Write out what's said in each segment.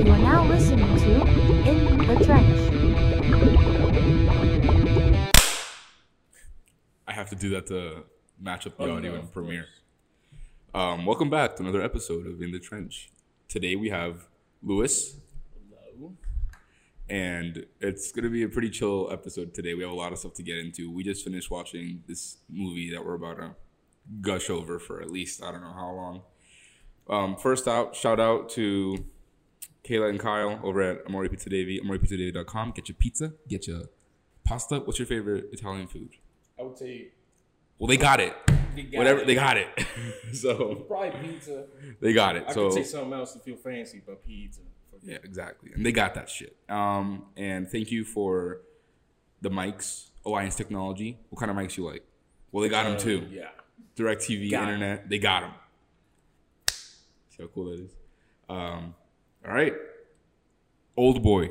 You are now listening to In the Trench. I have to do that to match up the Oh, audio no, in Premiere. Um, welcome back to another episode of In the Trench. Today we have Lewis, Hello. and it's gonna be a pretty chill episode today. We have a lot of stuff to get into. We just finished watching this movie that we're about to gush over for at least I don't know how long. Um, first out, shout out to Kayla and Kyle over at Amore Pizza Davy, AmorePizzaDavy.com. Get your pizza, get your pasta. What's your favorite Italian food? I would say Well, they got it. they got Whatever it. they got it. so Probably pizza. they got it. I so could say something else to feel fancy, but pizza. Yeah, exactly. And they got that shit. Um, and thank you for the mics, Alliance Technology. What kind of mics you like? Well, they got them Uh, too. Yeah. Direct TV, Got 'em. internet, they got them. See how cool that is. Um, all right, old boy.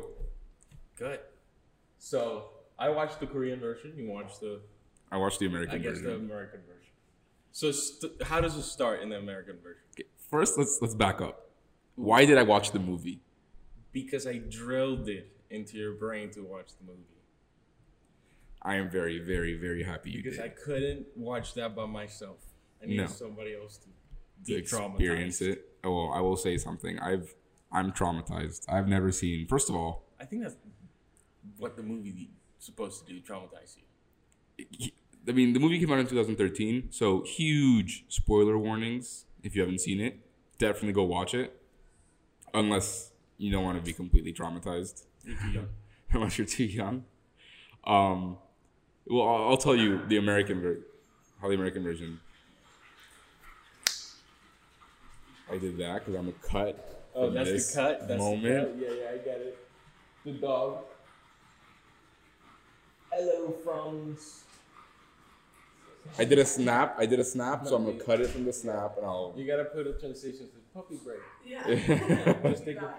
Good. So I watched the Korean version. You watched the, I watched the American I guess, the version. American version. So st- how does it start in the American version? Okay, First, let's let's back up. Why did I watch the movie? Because I drilled it into your brain to watch the movie. I am very, very, very happy you Because did I couldn't watch that by myself. I needed No. somebody else to to experience it. Oh, well, I will say something. I've I'm traumatized. I've never seen. First of all, I think that's what the movie supposed to do, traumatize you. I mean, the movie came out in 2013, so huge spoiler warnings. If you haven't seen it, definitely go watch it. Unless you don't want to be completely traumatized, unless you're too young. Um, well, I'll, I'll tell you the American ver- how the American version. I did that because I'm a cut. Oh, that's this the cut. That's moment. The cut. Yeah, yeah, I get it. The dog. Hello, friends. I did a snap. I did a snap, so I'm gonna cut it from the snap, and I'll You gotta put a transition to puppy break. just Just take a,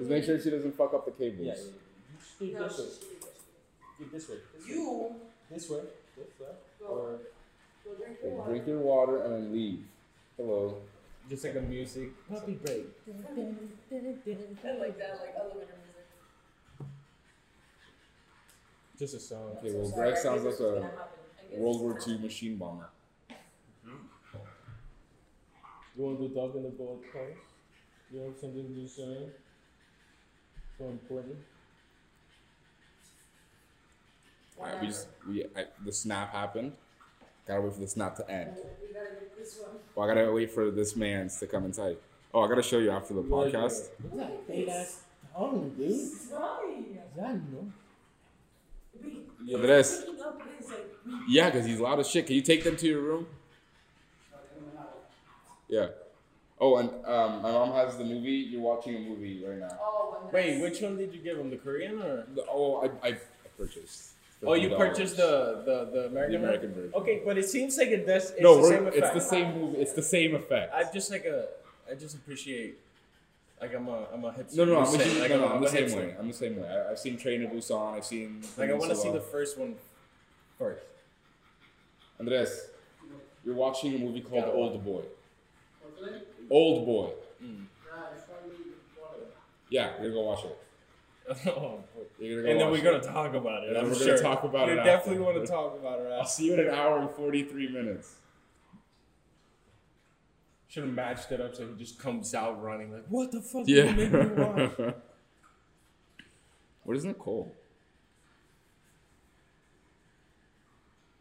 make sure she doesn't fuck up the cables. yeah, yeah. You just this way. Get this way. This way. You This way. This way. Or go drink your water. drink your water and then leave. Hello. Just like a music. Puppy break. I like that, like elevator music. Just a song. Okay, well, Greg sounds like a gonna happen. I guess. World War II machine bomber. You want to talk in the bullet points? You have something to say? So important. Alright, we just we I, the snap happened. Gotta wait for this not to end. We gotta get this one. Well, I gotta wait for this man's to come inside. Oh, I gotta show you after the podcast. What's that big dude? It's fine. I know. We, Andres. picking up his like we Yeah, because he's loud as shit. Can you take them to your room? Yeah. Oh, and um, my mom has the movie. You're watching a movie right now. oh Wait, which one did you give him? The Korean or? The- oh, I, I, I purchased. Oh, you purchased the the, the American, The American version. Okay, but it seems like it does. It's no, the we're- same it's the same movie. It's the same effect. I just like a. I just appreciate. Like I'm a I'm a hipster. No, no, I'm, You the, no, no, I'm, I'm I'm the a same hipster. way. I'm the same way. I, I've seen Train to Busan. I've seen. Like I want to see the first one first. Andres, you're watching a movie called Gotta Old Boy. Old Boy. Mm. Yeah, you're gonna go watch it. Oh, and then we're gonna talk about it. And I'm we're sure. gonna talk about you it definitely want to talk about it. I'll see you in an hour and 43 minutes. Should have matched it up so he just comes out running like, what the fuck? Yeah. Did you make me watch? what is Nicole?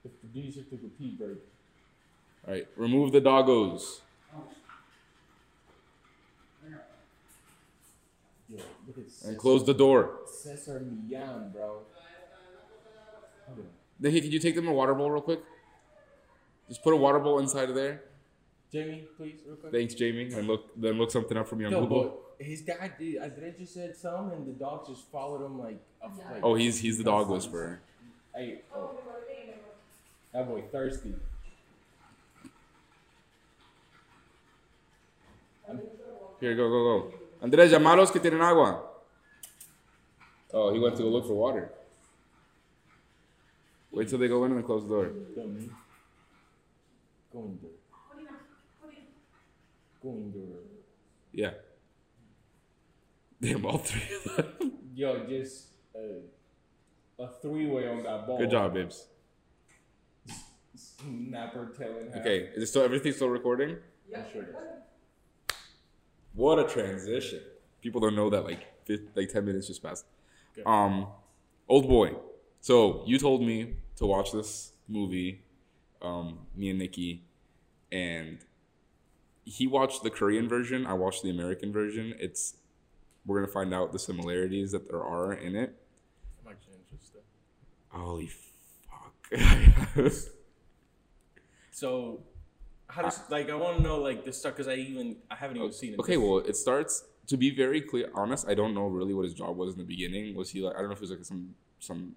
the producer took a pee break. All right, remove the doggos. Yo, look at And close the door. Cesar Millan, bro. Then, Hey, can you take them a water bowl real quick? Just put a water bowl inside of there. Jamie, please, real quick. Thanks, Jamie. And look, then look something up for me on No, Google. his guy did. Andres just said some, and the dog just followed him like. Up, like Oh, he's he's the dog whisperer. Hey, oh. That boy thirsty. Here, go, go, go. Andres, llamalos que tienen agua. Oh, he went to go look for water. Wait till they go in and close the door. Dummy. Going there. Going there. Yeah. Damn, all three of them. Yo, just uh, a, a three way on that ball. Good job, babes. Snapper telling half. Okay, is it still everything still recording? I'm sure it is. What a transition. People don't know that like fif- like ten minutes just passed. Okay. Um, old boy. So you told me to watch this movie, um, me and Nikki, and he watched the Korean version. I watched the American version. It's we're gonna find out the similarities that there are in it. I'm actually interested. Holy fuck! So, how does like I want to know like this stuff because I even I haven't even seen it. okay, well, it starts to be very clear. Honest, I don't know really what his job was in the beginning. Was he like I don't know if he was like some some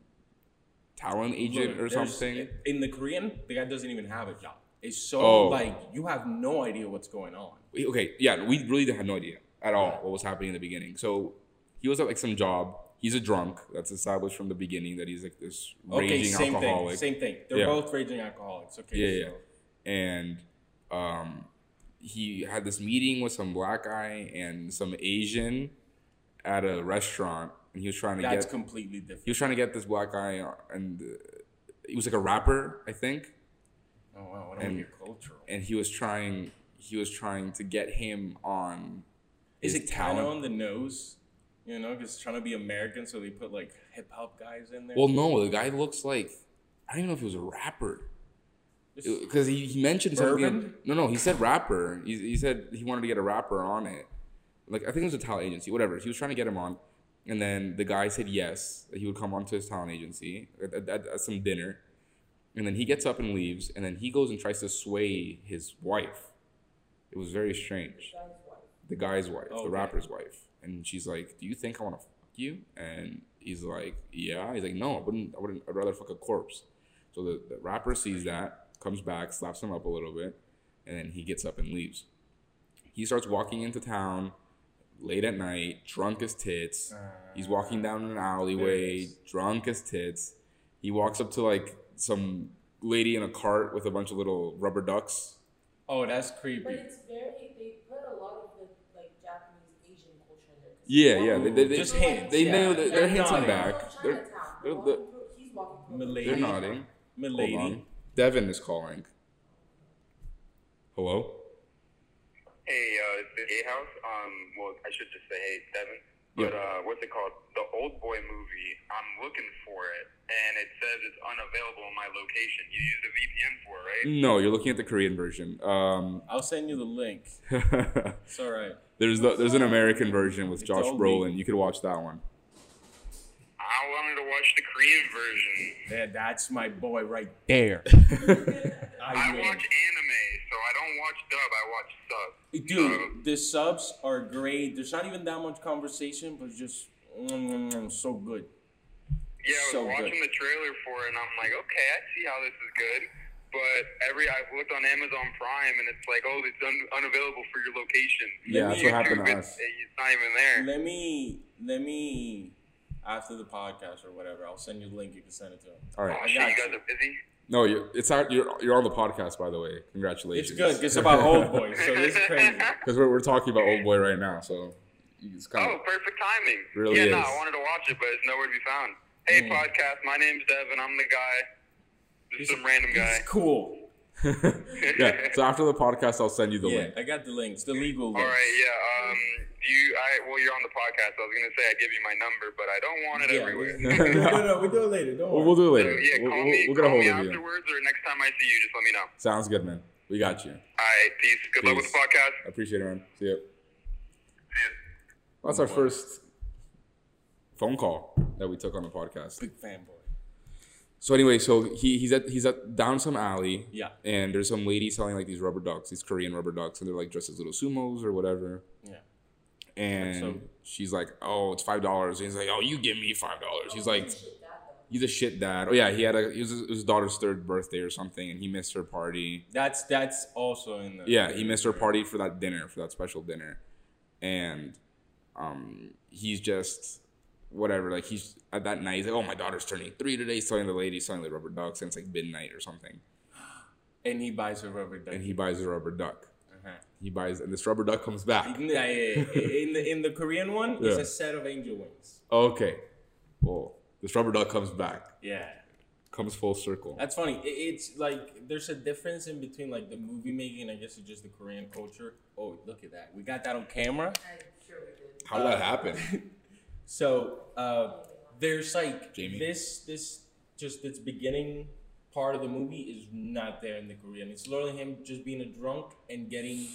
talent agent or something? In the Korean, the guy doesn't even have a job. It's so Oh. like you have no idea what's going on. Okay, yeah, we really had no idea at all what was happening in the beginning. So he was at like some job. He's a drunk. That's established from the beginning that he's like this Okay, raging same alcoholic. thing. Same thing. They're Yeah. both raging alcoholics. Okay. Yeah, yeah. And um, he had this meeting with some black guy and some Asian at a restaurant, and he was trying to get That's get completely different. he was trying to get this black guy, and uh, he was like a rapper, I think, Oh wow, don't and- cultural. and he was trying he was trying to get him on. Is it kind of on the nose? You know, because trying to be American, so they put like hip hop guys in there. Well, no, the guy looks like I don't even know if he was a rapper because he, he mentioned something. Bourbon? No, no, he said rapper. He, he said he wanted to get a rapper on it. Like I think it was a talent agency, whatever. He was trying to get him on, and then the guy said yes that he would come on to his talent agency at, at, at, at some dinner, and then he gets up and leaves, and then he goes and tries to sway his wife. It was very strange. The guy's wife, the Okay. rapper's wife, and she's like, "Do you think I want to fuck you?" And he's like, "Yeah." He's like, "No, I wouldn't. I wouldn't. I'd rather fuck a corpse." So the, the rapper sees that, comes back, slaps him up a little bit, and then he gets up and leaves. He starts walking into town late at night, drunk as tits. Uh, he's walking down an alleyway, is. drunk as tits. He walks up to like some lady in a cart with a bunch of little rubber ducks. oh, that's creepy. But it's very, they put a lot of the like Japanese Asian culture in there. 'Cause Yeah, yeah. walking They, they, Just they, hints, They yeah. know that they're They're hinting back. They're, They're they're, they're, through- he's walking through. Malay. they're nodding. Hold Milady. On. Devin is calling. Hello? Hey, uh, it's the A House. Um, well, I should just say, hey, Devin. Yeah. But uh, what's it called? The Old Boy movie. I'm looking for it, and it says it's unavailable in my location. You used a VPN for it, right? No, you're looking at the Korean version. Um, I'll send you the link. It's all right. there's the, there's an American version with It's Josh all Brolin. me. You could watch that one. I wanted to watch the Korean version. Yeah, that's my boy right there. I I watch anime, so I don't watch dub. I watch sub. Dude, the subs are great. There's not even that much conversation, but just mm, mm, mm, so good. Yeah, I was So watching good. the trailer for it, and I'm like, okay, I see how this is good. But every I've looked on Amazon Prime, and it's like, oh, it's un- unavailable for your location. Yeah, that's what happened to us. It's, it's not even there. Let me, let me, after the podcast or whatever, I'll send you the link. You can send it to him. All right. Oh right. shit, got you you. guys are busy. No, you're, it's out, you're you're on the podcast by the way. Congratulations. It's good. It's about old boys, so this is crazy. because we're, we're talking about old boy right now. So it's kind of Oh, of perfect timing. Really yeah, no. I wanted to watch it, but it's nowhere to be found. Hey, Mm. podcast. My name's Devin. I'm the guy. Just some random guy. It's cool. yeah. So after the podcast, I'll send you the yeah, link. I got the links, the legal All links. right, yeah. Um, you? I well, you're on the podcast. I was gonna say I give you my number, but I don't want it Yeah, everywhere. no, no, we do it later. Don't We'll, worry. we'll do it So, later. yeah, we'll, call we'll, me. we'll get a hold me of you. afterwards, or next time I see you, just let me know. Sounds good, man. We got you. All right, peace. Good luck with the podcast. I appreciate it, man. See ya. See ya. That's our first phone call that we took on the podcast. Big fanboy. So anyway, so he he's at he's at down some alley. Yeah. And there's some lady selling like these rubber ducks, these Korean rubber ducks, and they're like dressed as little sumos or whatever. Yeah. And So- she's like, "Oh, it's five dollars." And he's like, "Oh, you give me five dollars." He's like, Shit, that though. "He's a shit dad." Oh yeah, he had a it his, it was his daughter's third birthday or something, and he missed her party. That's that's also in the. Yeah, he missed her party for that dinner, for that special dinner, and um, he's just whatever. Like he's at that night, he's like, "Oh, my daughter's turning three today." He's telling the lady, he's selling the rubber duck since like midnight or something, And he buys a rubber duck. and he buys a rubber duck. Uh-huh. He buys, and this rubber duck comes back. Yeah, yeah, yeah. In the in the Korean one, it's a set of angel wings. Okay. Well, this rubber duck comes back, Yeah. comes full circle. That's funny. It, it's like there's a difference in between like the movie making, I guess it's just the Korean culture. Oh, look at that. We got that on camera. I'm sure we did. How did that happen? So uh, there's like Jamie? this this just this beginning part of the movie is not there in the Korean. It's literally him just being a drunk and getting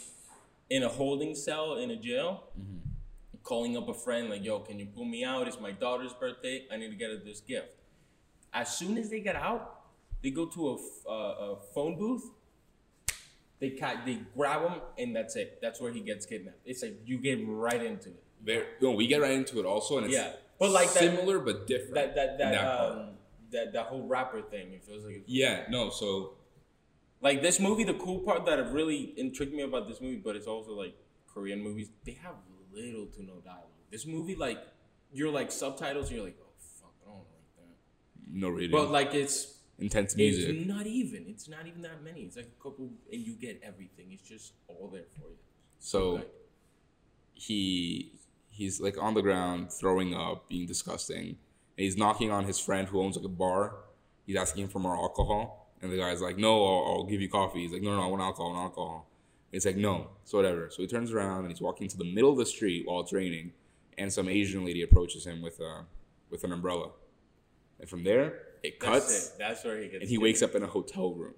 in a holding cell in a jail, calling up a friend like, "Yo, can you pull me out? It's my daughter's birthday. I need to get her this gift." As soon as they get out, they go to a, uh, a phone booth. They ca- they grab him and that's it. That's where he gets kidnapped. It's like you get right into it. No, we get right into it also, and it's Yeah, but like that- similar but different. that that that part. um that that whole rapper thing. It feels like it's, yeah, no. So like this movie. The cool part that really intrigued me about this movie, but it's also like Korean movies. They have little to no dialogue. This movie, like you're like subtitles, and you're like, oh fuck, I don't like that. no reading, But like it's intense music. it's not even. It's not even that many. It's like a couple, and you get everything. It's just all there for you. So Good. he he's like on the ground throwing up, being disgusting, and he's knocking on his friend who owns like a bar. He's asking him for more alcohol, and the guy's like, "No, I'll, I'll give you coffee." He's like, "No, no, I want alcohol, I want alcohol." It's like, "No," so whatever. So he turns around and he's walking to the middle of the street while it's raining, and some Asian lady approaches him with a with an umbrella, and from there it That's cuts, it. That's where he gets. and he wakes up in a hotel room.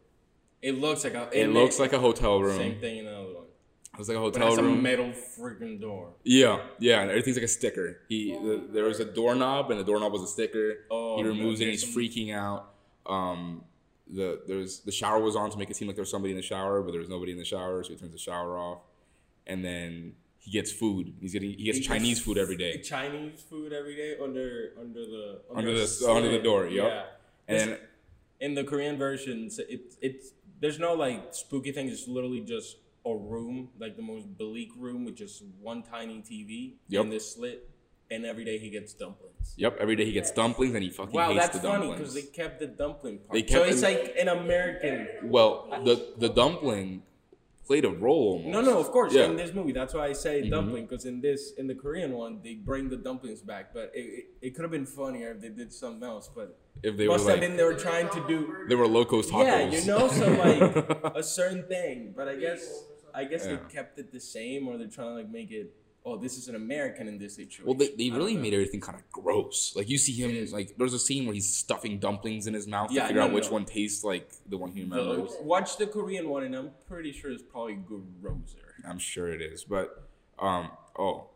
It looks like a. It looks like a hotel room. same thing in another one. It was like a hotel it's a room. metal freaking door. Yeah, yeah, and everything's like a sticker. He the, there was a doorknob, and the doorknob was a sticker. Oh, he removes it, and he's freaking out. Um, the there's the shower was on to make it seem like there's somebody in the shower, but there was nobody in the shower, so he turns the shower off, and then he gets food. He's getting he gets He Chinese food every day, Chinese food every day under under the Under a the- under the door, yup. Yeah. and In the Korean versions, it it's there's no like spooky thing. It's literally just a room, like the most bleak room with just one tiny TV Yup. and this slit. And every day he gets dumplings. yep, every day he gets dumplings, and he fucking Wow, hates that's funny because they kept the dumpling part. They so it's the- like an American. well, the the dumpling played a role. Almost. No, no, of course. Yeah. Mm-hmm. In this movie, that's why I say dumpling because in this, in the Korean one, they bring the dumplings back. But it, it, it could have been funnier if they did something else. But if they must were have like been they were trying to do. they were locos tacos. Yeah, you know, so like a certain thing. But I guess I guess Yeah. they kept it the same, or they're trying to like make it. Oh, this is an American in this situation. Well, they, they really made everything kind of gross. Like you see him, like there's a scene where he's stuffing dumplings in his mouth Yeah, to figure no, out which no. one tastes like the one he The- remembers. watch the Korean one, and I'm pretty sure it's probably grosser. I'm sure it is, but um, oh,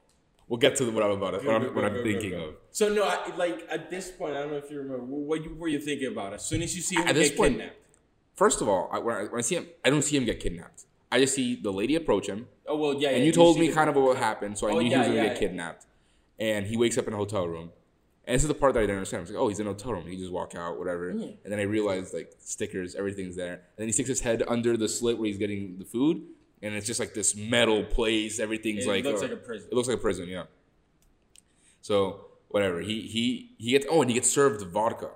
we'll get to what I'm about. What I'm, what I'm thinking of. So no, I, like at this point, I don't know if you remember what you were you thinking about. As soon as you see him At this get point- kidnapped. First of all, I, when, I, when I see him, I don't see him get kidnapped. I just see the lady approach him, Oh well, yeah. and yeah, you told me kind of what happened, so I Oh, knew he was gonna yeah, get yeah. kidnapped. And he wakes up in a hotel room, and this is the part that I didn't understand. I was like, oh, he's in a hotel room. He just walk out, whatever. Yeah. And then I realized like stickers, everything's there. And then he sticks his head under the slit where he's getting the food, and it's just like this metal place. Everything's It like looks uh, like a prison. It looks like a prison, yeah. So whatever. He he he gets oh, and he gets served vodka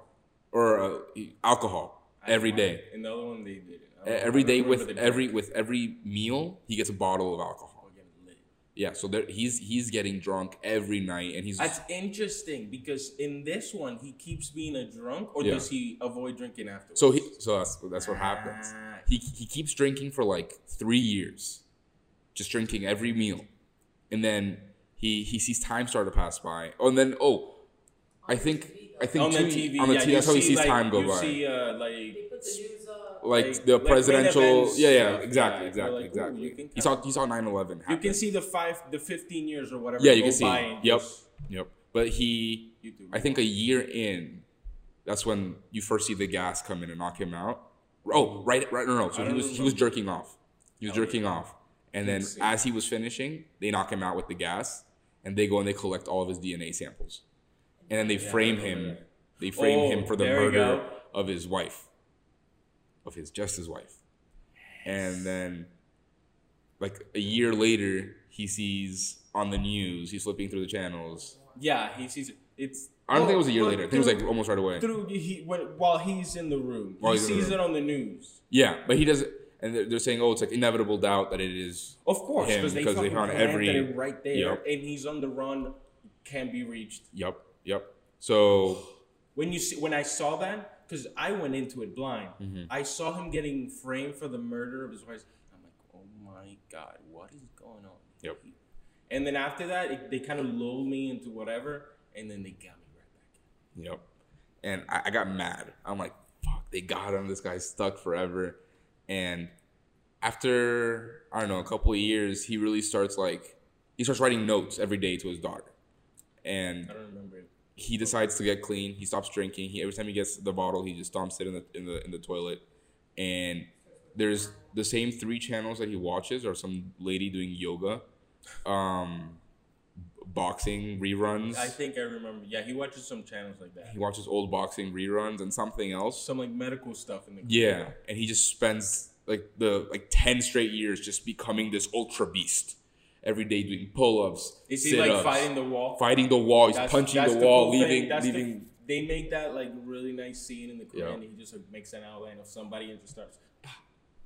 or uh, alcohol every day. In the other one, they did it. I don't- Every I with every with every meal, he gets a bottle of alcohol. Oh, getting lit. Yeah, so there, he's he's getting drunk every night, and he's That's interesting because in this one he keeps being a drunk, or Yeah. does he avoid drinking afterwards? so he so that's that's what happens. Ah. He he keeps drinking for like three years, just drinking every meal, and then he he sees time start to pass by. Oh, and then oh, I think I think on the two- TV, on the yeah, TV you that's how he see, sees like, time go you by. See, uh, like They put the news up. Like like- the like presidential, events yeah, yeah, exactly, yeah. exactly, like, exactly. you he saw he saw 9-11 happen. you can see the five, the fifteen years or whatever. Yeah, you can see. Yep, just- yep. But he, YouTube. I think a year in, that's when you first see the gas come in and knock him out. Oh, right, right, no, no. So he was he was jerking off. He was Oh, jerking off, and then as he was finishing, they knock him out with the gas, and they go and they collect all of his DNA samples, and then they Yeah, frame him. that. They frame Oh, him for the murder of his wife, of his just his wife, and then like a year later, he sees on the news. He's flipping through the channels. yeah, he sees it. It's. I don't think it was a year Well, later. I think it was like almost right away. through he when, while he's in the room. While he sees room. it on the news. Yeah, but he doesn't. and they're, they're saying, oh, it's like inevitable doubt that it is. Of course, him because they they found every- right there, Yep. and he's on the run, can't be reached. Yep, yep. So When you see, when I saw that, because I went into it blind, Mm-hmm. I saw him getting framed for the murder of his wife. I'm like, oh my god, what is going on? Yep. And then after that, it, they kind of lulled me into whatever, and then they got me right back. in. Yep. And I, I got mad. I'm like, fuck, they got him. This guy's stuck forever. And after, I don't know, a couple of years, he really starts like, he starts writing notes every day to his daughter. And I don't remember. He decides to get clean. He stops drinking. He every time he gets the bottle, he just stomps it in the in the in the toilet. And there's the same three channels that he watches are some lady doing yoga, um, boxing reruns. I think I remember. Yeah, he watches some channels like that. he watches old boxing reruns and something else. Some like medical stuff in the Yeah, and he just spends like the like ten straight years just becoming this ultra beast. Every day doing pull ups. Is he like fighting the wall? fighting the wall? He's That's- punching that's the wall, cool leaving That's the- leaving. they make that like really nice scene in the Yeah. Korean. He just like, makes an outline of somebody and just starts, bah,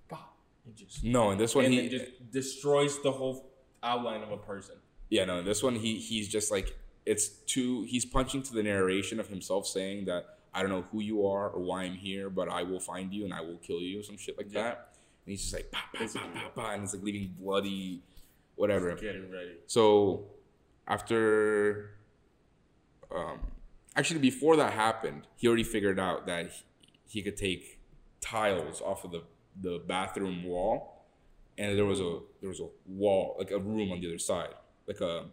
bah, and just No, and this one and he just destroys the whole outline of a person. Yeah, no, this one he he's just like it's too he's punching to the narration of himself saying that I don't know who you are or why I'm here, but I will find you and I will kill you, some shit like Yeah. that. And he's just like bah, bah, bah, bah, bah, and it's like leaving bloody whatever. Getting ready. So after um actually before that happened, he already figured out that he, he could take tiles off of the the bathroom wall and there was a there was a wall, like a room on the other side. Like a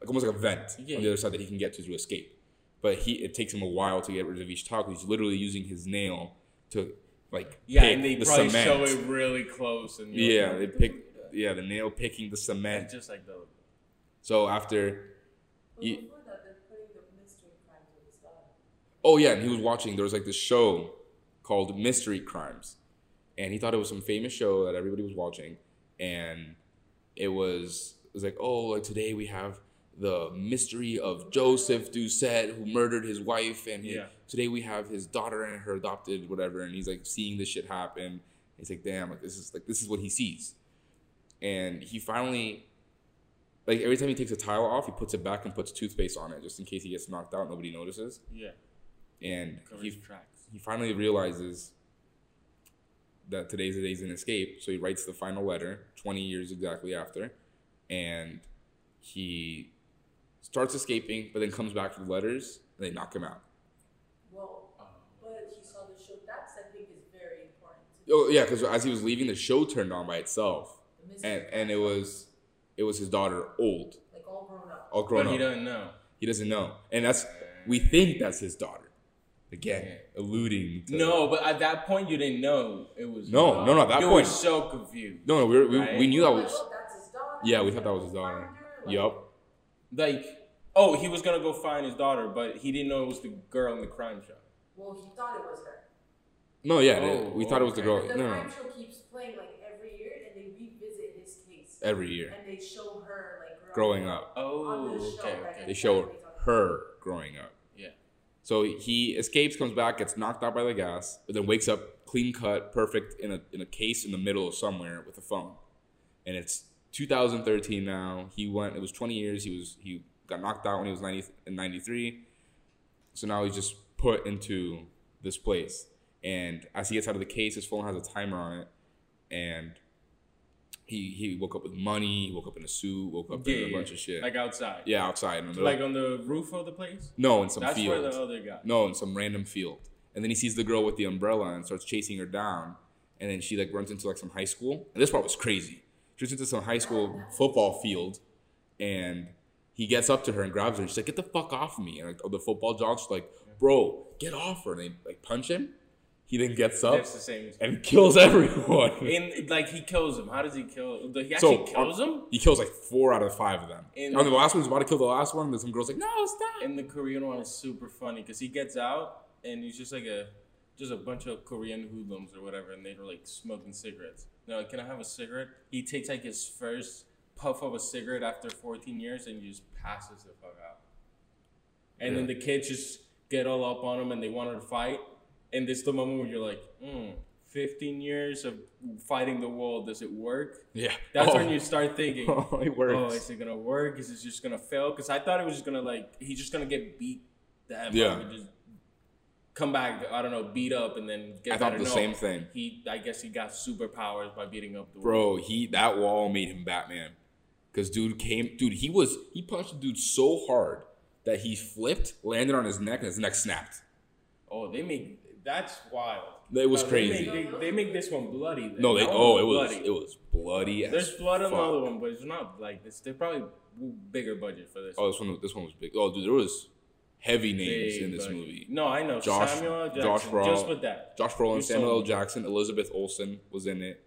like almost like a vent Yeah. on the other side that he can get to to escape. But he it takes him a while to get rid of each tile 'cause he's literally using his nail to like Yeah, and they the probably cement. show it really close. And Yeah, like, they pick yeah, the nail picking the cement. And just like the So after But that, they're putting the mystery crimes of his daughter. Oh yeah, and he was watching. There was like this show called Mystery Crimes, and he thought it was some famous show that everybody was watching, and it was it was like, oh, like today we have the mystery of Joseph Doucett who murdered his wife, and he- Yeah. today we have his daughter and her adopted whatever, and he's like seeing this shit happen. He's like, damn, like this is like this is what he sees, and he finally. Like every time he takes a tile off, he puts it back and puts toothpaste on it just in case he gets knocked out. Nobody notices yeah and he, tracks. he finally realizes that today's the day he's gonna escape. So he writes the final letter, 20 years exactly after, and he starts escaping, but then comes back to the letters and they knock him out. Well, but he saw the show. That's, I think, is very important. Oh yeah, because as he was leaving, the show turned on by itself, The mystery and and it was it was his daughter, old, like all grown up. all grown But he doesn't know. He doesn't know, and that's we think that's his daughter. Again, alluding to No, but at that point you didn't know it was. No, no, no, at that you point- were so confused. No, no, we, were, we, Right. we knew that was. oh, that's his daughter. Yeah, we thought that was his daughter. find like- Yup. Like, oh, he was gonna go find his daughter, but he didn't know it was the girl in the crime show. Well, he thought it was her. No, yeah, Oh, we thought it was the girl. The No, no, crime no, show keeps playing like every year, and they revisit his case, every year, and they show her like growing up. Oh, the show okay, that okay. They show exactly talking about. her growing up. Yeah. So he escapes, comes back, gets knocked out by the gas, but then wakes up clean cut, perfect in a in a case in the middle of somewhere with a phone. And it's 2013 now. He went. It was 20 years. He was he got knocked out when he was 90 in 93. So now he's just put into this place. And as he gets out of the case, his phone has a timer on it, and he he woke up with money. He woke up in a suit. Woke up Yeah, in a yeah, bunch of shit. Like outside. yeah, outside. In the Like on the roof of the place. no, in some That's field. where the other guy. No, in some random field. And then he sees the girl with the umbrella and starts chasing her down. And then she like runs into like some high school. And this part was crazy. She runs into some high school football field and he gets up to her and grabs her. And she's like, get the fuck off of me. And like, the football jock's like, bro, get off her. And they like punch him. He then gets up That's the same. and kills everyone. In like he kills him. How does he kill? He So, kills uh, him. He kills like four out of five of them. And the last one's about to kill the last one. There's some girls like, no, stop. And the Korean one is super funny because he gets out and he's just like a just a bunch of Korean hoodlums or whatever, and they're like smoking cigarettes. No, like, can I have a cigarette? He takes like his first puff of a cigarette after 14 years and he just passes the fuck out. And then the kids just get all up on him and they want to fight. And this is the moment where you're like, mm, 15 years of fighting the wall, does it work? Yeah. That's Oh. when you start thinking, Oh, it works. oh, is it gonna work? Is it just gonna fail? Because I thought it was just gonna like he's just gonna get beat the F Yeah. just come back. I don't know, beat up and then get I thought the No, same thing. He, I guess he got superpowers by beating up the wall. Bro, he that wall made him Batman. Cause dude came, dude. He was he punched the dude so hard that he flipped, landed on his neck, and his neck snapped. Oh, they make that's wild. It was No, they crazy. make- They, they make this one bloody. No, they That one oh, it was bloody. it was bloody. As There's blood on the other one, but it's not like this. They're probably bigger budget for this. Oh, this one this one was big. Oh, dude, there was heavy names Big in this budget. movie. No, I know. Josh- Samuel Jackson. Josh Brolin- just with that. Josh Brolin, You Samuel L. Jackson, Elizabeth Olsen was in it.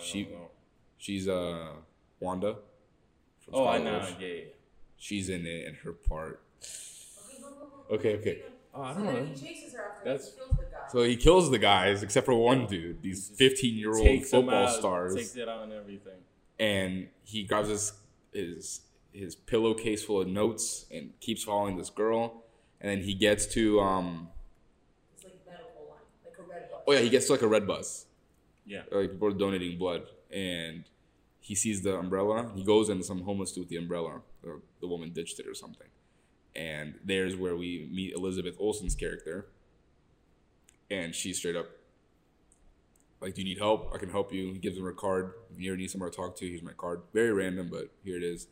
She- know. She's uh Wanda. From Oh, I know. Yeah, yeah. She's in it, and her part. Okay, okay. Oh, I So don't then know. he chases her after That's- he kills the guy. So he kills the guys except for one dude. These fifteen-year-old football out, stars. Takes it out and everything. and he grabs his his his pillowcase full of notes and keeps following this girl and then he gets to um it's like medical line, like a red bus. oh yeah he gets to like a red bus Yeah. like people are donating blood and he sees the umbrella he goes and some homeless dude with the umbrella or the woman ditched it or something and there's where we meet elizabeth olsen's character. And she's straight up like do you need help? I can help you. He gives him her card. If you ever need somewhere to talk to. Here's my card. Very random but here it is.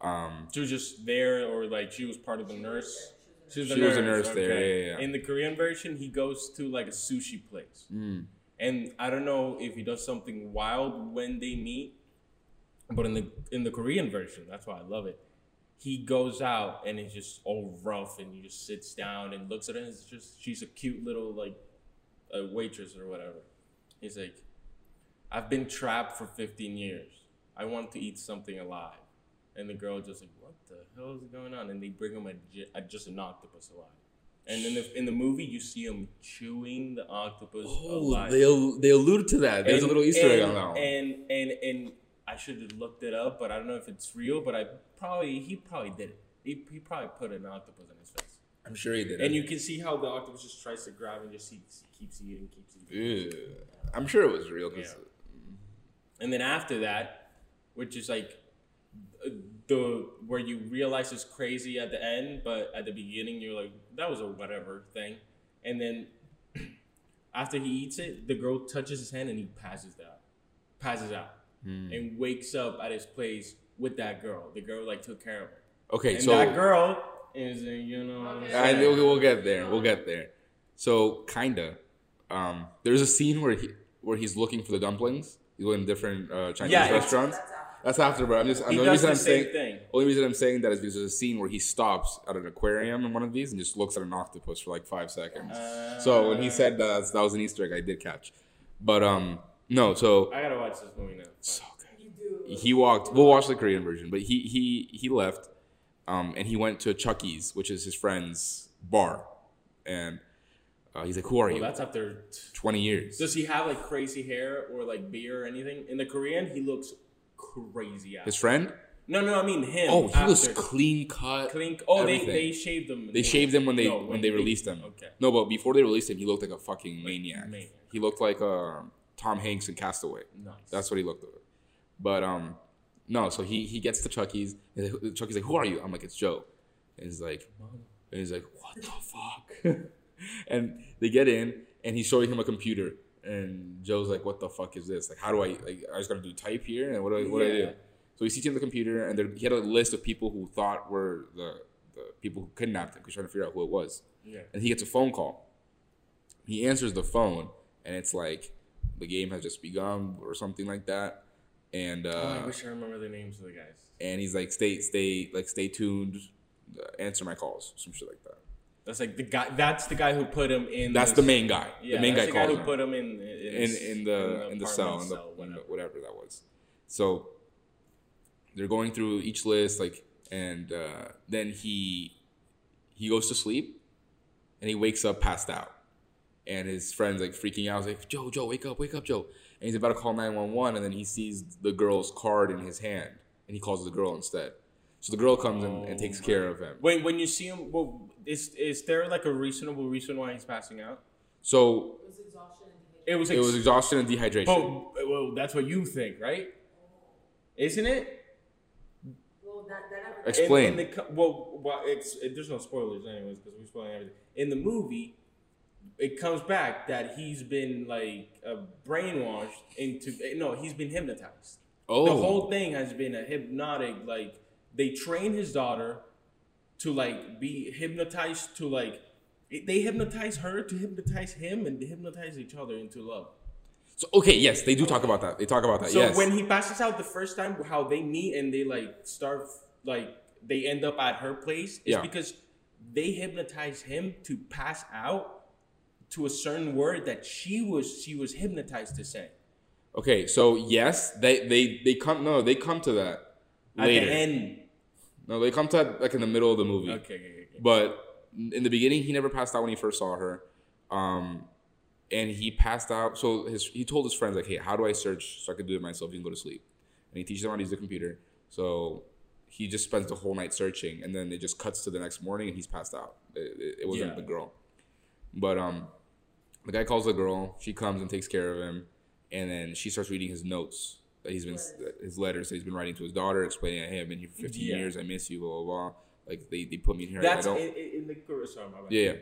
Um She was just there, or like she was part of the nurse. She was, She was a nurse there, yeah, yeah, yeah. In the Korean version, he goes to like a sushi place, mm, and I don't know if he does something wild when they meet, but in the in the Korean version, that's why I love it. He goes out and it's just all rough, and he just sits down and looks at her. And it's just she's a cute little like a waitress or whatever. He's like, I've been trapped for 15 years. I want to eat something alive. And the girl just like, what the hell is going on? And they bring him a just an octopus alive. And in the in the movie, you see him chewing the octopus oh, alive. Oh, they they alluded to that there's a little easter egg and- on that one And and and I should have looked it up, but I don't know if it's real. But I probably he probably did it. He, he probably put an octopus in his face. i'm sure he did And you can see how the octopus just tries to grab and just keeps, keeps eating, keeps eating. Ew. i'm sure it was real 'cause- And then after that, which is like uh, the where you realize it's crazy at the end, but at the beginning you're like that was a whatever thing, and then after he eats it, the girl touches his hand and he passes out, passes out, Hmm. and wakes up at his place with that girl. The girl like took care of her, okay and so that girl is uh, you know. I'm Okay. I, saying? we'll, we'll get there. We'll get there. So kinda. Um, there's a scene where he where he's looking for the dumplings. He's going to different uh, Chinese Yeah, restaurants. That's after. That's after, but I'm just. He the only does reason the I'm same saying. thing. Only reason I'm saying that is because there's a scene where he stops at an aquarium in one of these and just looks at an octopus for like five seconds. so when he said that, that was an Easter egg, I did catch. But um, no. So I gotta watch this movie now. so good he walked. We'll watch the Korean version, but he he he left, um, and he went to Chucky's, which is his friend's bar, and uh, he's like, "Who are Well, you?" that's after Twenty years. Does he have like crazy hair or like beard or anything? In the Korean, he looks crazy out. His friend? no, no, I mean him. Oh, he was clean cut. clean. Oh, they, everything. they shaved him. They shaved him when they No, when they released him. Okay. No, but before they released him, he looked like a fucking maniac. maniac. He looked like uh, Tom Hanks in Castaway. Nice. That's what he looked like. But um, no. So he he gets to Chucky's. And Chucky's like, "Who are you?" I'm like, "It's Joe." And he's like, and he's like, "What the fuck?" and they get in, and he's showing him a computer. And Joe's like, "What the fuck is this? Like, how do I like? I just gotta do type here, and what do I what do I do?" Yeah. So he's teaching the computer, and there, he had a list of people who thought were the the people who kidnapped him. He's trying to figure out who it was Yeah. and he gets a phone call. He answers the phone, and it's like the game has just begun or something like that. And oh, uh, I wish I remember the names of the guys. and he's like, "Stay, stay, like stay tuned, uh, answer my calls, some shit like that." That's like the guy. That's the guy who put him in. That's the main guy. Yeah, the main that's guy the guy who him put him in in, in his- in the in the cell, in the, cell, in the whatever. whatever that was. So they're going through each list, like, and uh, then he he goes to sleep, and he wakes up passed out, and his friends like freaking out, He's like, "Joe, Joe, wake up, wake up, Joe!" And he's about to call nine one one, and then he sees the girl's card in his hand, and he calls the girl instead. So the girl comes in and takes oh care of him. When when you see him, well, is is there like a reasonable reason why he's passing out? So It was exhaustion and It was. It was exhaustion and dehydration. Oh, well, that's what you think, right? Isn't it? Well, that, that never. Explain. In, in the, well, well, it's it, there's no spoilers anyways because we're spoiling everything. In the movie, it comes back that he's been like uh, brainwashed into no, he's been hypnotized. oh, The whole thing has been a hypnotic like they train his daughter to like be hypnotized to like they hypnotize her to hypnotize him and they hypnotize each other into love. so, okay, yes, they do talk about that. They talk about that. So yes. when he passes out the first time, how they meet and they like start like they end up at her place is Yeah. because they hypnotize him to pass out to a certain word that she was she was hypnotized to say okay, so yes, they they they come. No, they come to that at later. the end. No, they come to that like in the middle of the movie. Okay, okay, okay. But in the beginning, he never passed out when he first saw her. Um, and he passed out. So his he told his friends like, "Hey, how do I search so I can do it myself? You can go to sleep." And he teaches them how to use the computer. So he just spends the whole night searching, and then it just cuts to the next morning, and he's passed out. It, it, it wasn't Yeah. the girl, but um, the guy calls the girl. She comes and takes care of him, and then she starts reading his notes that he's been his letters that he's been writing to his daughter, explaining, "Hey, I've been here for 15 Yeah. years. I miss you." Blah blah blah. Like they, they put me in here. That's I in, don't. in, in the Kor- sorry, my bad. yeah, yeah.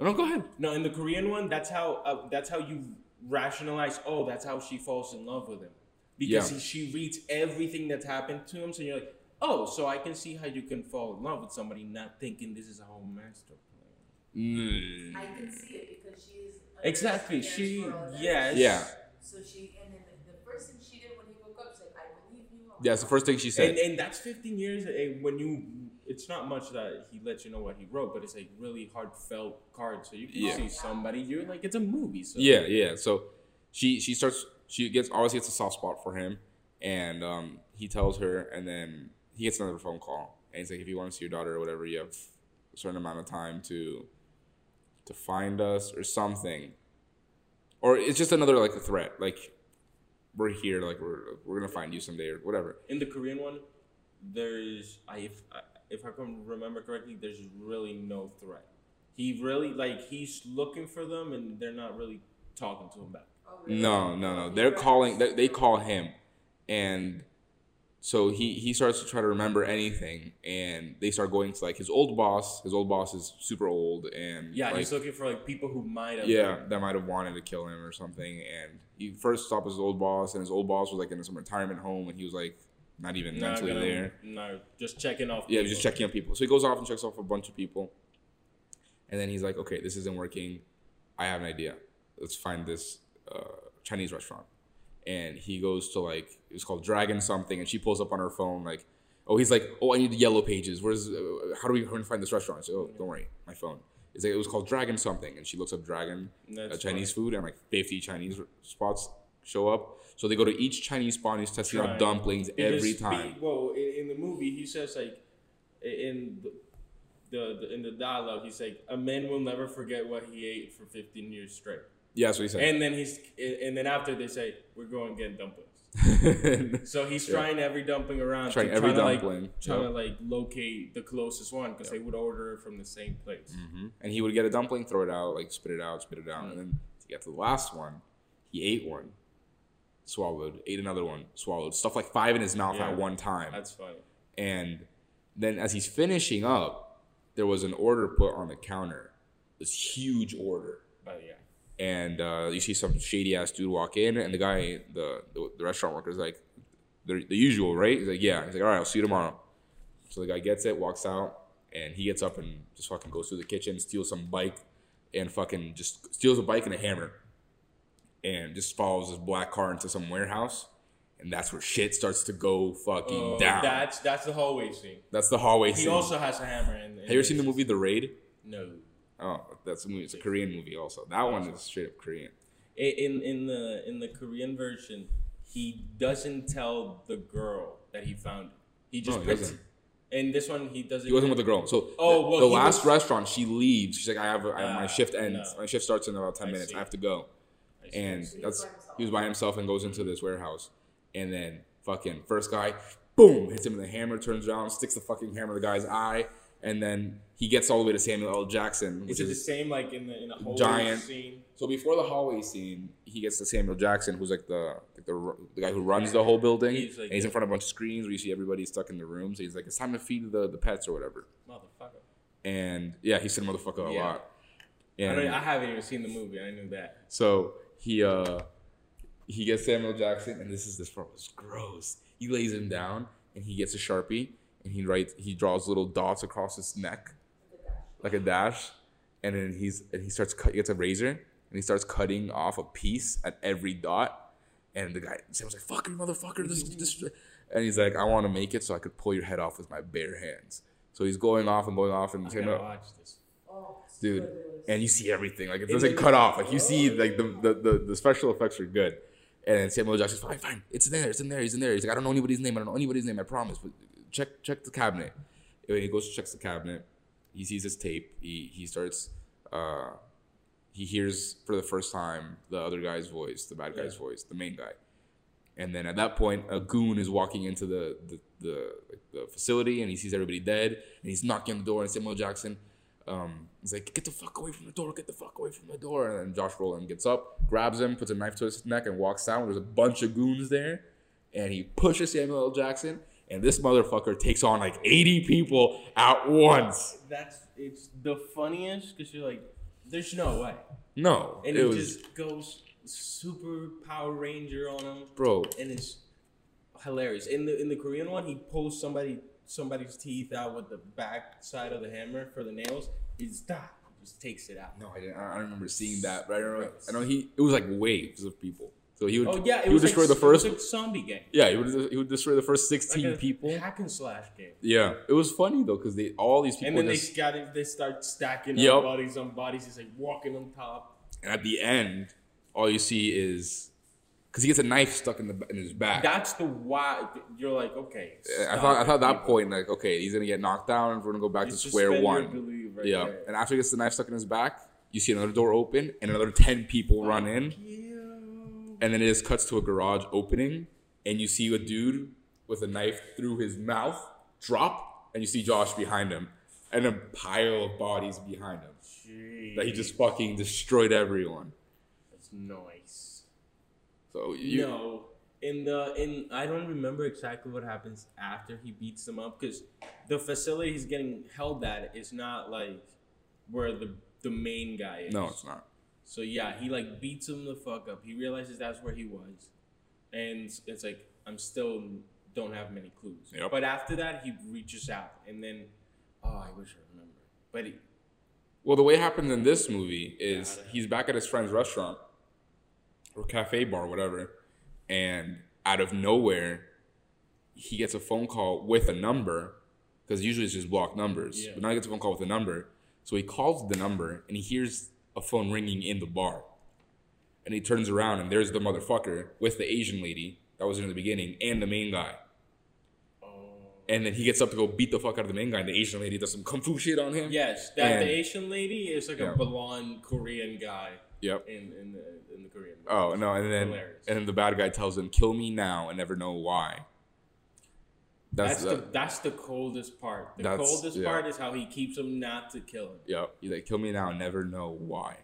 No, go ahead. No, in the Korean one, that's how uh, that's how you rationalize. Oh, that's how she falls in love with him because Yeah. he, she reads everything that's happened to him. So you're like, oh, so I can see how you can fall in love with somebody not thinking this is a whole master plan. Mm. I can see it because she's Exactly. against She for yes. Yeah. So she and then the, the first thing she did when he woke up said, "I believe you." Yeah, it's the first thing she said. And, and that's 15 years. And when you, it's not much that he lets you know what he wrote, but it's like really heartfelt card. So you can Yeah. see somebody. You're like, it's a movie. So yeah, yeah. So she she starts she gets obviously gets a soft spot for him, and um, he tells her, and then he gets another phone call, and he's like, if you want to see your daughter or whatever, you have a certain amount of time to to find us or something, or it's just another like a threat, like we're here, like we're we're gonna find you someday or whatever. in the Korean one, there's I if I, if I can remember correctly, there's really no threat. He really like he's looking for them, and they're not really talking to him back. Oh, really? No, no, no. They're calling. They, they call him, and so he he starts to try to remember anything, and they start going to like his old boss. His old boss is super old, and Yeah, like, he's looking for like people who might have. yeah, that might have wanted to kill him or something. And he first stopped his old boss, and his old boss was like in some retirement home, and he was like not even not mentally gonna- there. No, just checking off. Yeah, he was just checking on people. So he goes off and checks off a bunch of people. And then he's like, okay, this isn't working. I have an idea. Let's find this uh, Chinese restaurant. And he goes to like, it's called Dragon something. And she pulls up on her phone, like, oh, he's like, oh, I need the yellow pages. Where's, uh, how do we how do we find this restaurant? I said, oh, don't worry, my phone. It's like, it was called Dragon something. And she looks up Dragon, uh, Chinese food, and like 50 Chinese spots show up. So they go to each Chinese spot and he's testing out dumplings Because every be- time. well, in, in the movie, he says like, in the, the, the in the dialogue, he's like, a man will never forget what he ate for 15 years straight. Yeah, that's what he said. And then he's, and then after they say, we're going to get dumplings. So he's Yeah. trying every dumpling around, Trying to, every trying to, dumpling, like, trying yep. to like locate the closest one because they would order from the same place. hmm And he would get a dumpling, throw it out, like spit it out, spit it out, and then to get to the last one, he ate one, swallowed, ate another one, swallowed, stuff like five in his mouth Yeah. at one time. That's funny. and then as he's finishing up, there was an order put on the counter, this huge order, But yeah, and uh, you see some shady ass dude walk in, and the guy, the the, the restaurant worker, is like, the, the usual, right? He's like, yeah. He's like, all right, I'll see you tomorrow. So the guy gets it, walks out, and he gets up and just fucking goes through the kitchen, steals some bike, and fucking just steals a bike and a hammer, and just follows his black car into some warehouse, and that's where shit starts to go fucking Oh, down. that's that's the hallway scene. that's the hallway He scene. He also has a hammer. In, Have you ever seen the movie The Raid? No. Oh, that's a movie. It's a Korean movie also. That one is straight up Korean. In in the in the Korean version, he doesn't tell the girl that he found. He just No, he puts- doesn't. In this one, he doesn't. He wasn't with the girl. So Oh, the, well, the last was- restaurant, she leaves. She's like, I have, a, I have my Ah, shift ends. no. My shift starts in about ten I minutes. see. I have to go. I And see. that's by he was by himself and goes into this warehouse. And then fucking first guy, boom, hits him with a hammer, turns around, sticks the fucking hammer in the guy's eye, and then he gets all the way to Samuel L. Jackson, which Is it the same like in the in a whole Giant. scene? so before the hallway scene, he gets to Samuel Jackson, who's like the like the, the guy who runs the whole building, He's like and he's in front of a bunch of screens where you see everybody stuck in the rooms. he's like, "It's time to feed the, the pets or whatever." Motherfucker. And yeah, he said "motherfucker" a Yeah. lot. I, And don't, I haven't even seen the movie. I knew that. so he uh he gets Samuel Jackson, and this is this part was gross. He lays him down, and he gets a sharpie, and he writes he draws little dots across his neck, like a dash, and then he's and he starts cut. He gets a razor, and he starts cutting off a piece at every dot, and the guy Samuel's like "fucking motherfucker," this, this, and he's like, "I want to make it so I could pull your head off with my bare hands." So he's going off and going off, and gotta watch this. Dude was- and you see everything like it doesn't cut off like you see like the the, the, the special effects are good and samuel jackson's fine fine it's in there it's in there he's in there he's like i don't know anybody's name i don't know anybody's name i promise but check check the cabinet and he goes to checks the cabinet he sees his tape he he starts uh he hears for the first time the other guy's voice the bad guy's Yeah. voice the main guy and then at that point a goon is walking into the the, the, the facility and he sees everybody dead and he's knocking on the door and samuel jackson um, he's like, "Get the fuck away from the door! Get the fuck away from the door!" And then Josh Brolin gets up, grabs him, puts a knife to his neck, and walks down. There's a bunch of goons there, and he pushes Samuel L. Jackson, and this motherfucker takes on like 80 people at once. That's it's the funniest because you're like, there's no way, No, and it he was, just goes super Power Ranger on him, bro. and it's hilarious. In the in the Korean one, he pulls somebody somebody's teeth out with the back side of the hammer for the nails. He's stop, ah, just takes it out. No, I didn't. I don't remember seeing that, but I don't know. I know he. It was like waves of people. So he would. Oh yeah, it he was would destroy like, the first. Like zombie game. yeah, he would. He would destroy the first 16 Like a people. hack and slash game. Yeah, it was funny though because they all these people And then they got it, they start stacking up bodies on bodies. He's like walking on top. and at the end, all you see is because he gets a knife stuck in the in his back. That's the why you're like, okay. I thought I thought that people. point like okay he's gonna get knocked down and we're gonna go back You to square one. right yeah, there. and after he gets the knife stuck in his back, you see another door open and another ten people run in, and then it just cuts to a garage opening, and you see a dude with a knife through his mouth drop, and you see Josh behind him, and a pile of bodies behind him Jeez, that he just fucking destroyed everyone. That's nice. So you no, in the in I don't remember exactly what happens after he beats them up because the facility he's getting held at is not like where the the main guy is. no, it's not. So yeah, he like beats him the fuck up. He realizes that's where he was, and it's like I'm still mm, don't have many clues. Yep. But after that, he reaches out, and then oh, I wish I remember. But he, Well, the way it happens in this movie is he's back at his friend's restaurant or cafe bar, whatever, and out of nowhere, he gets a phone call with a number because usually it's just blocked numbers, Yeah. but now he gets a phone call with a number. So he calls the number and he hears a phone ringing in the bar, and he turns around and there's the motherfucker with the Asian lady that was in the beginning and the main guy. oh, And then he gets up to go beat the fuck out of the main guy, and the Asian lady does some kung fu shit on him. yes, that And- the Asian lady is like Yeah. a blonde Korean guy Yep. in in the in the Korean. Oh no! And then and then the bad guy tells him, "Kill me now and never know why." That's, That's the, the that's the coldest part. The coldest yeah. part is how he keeps him not to kill him. yeah. He's like, "Kill me now never know why."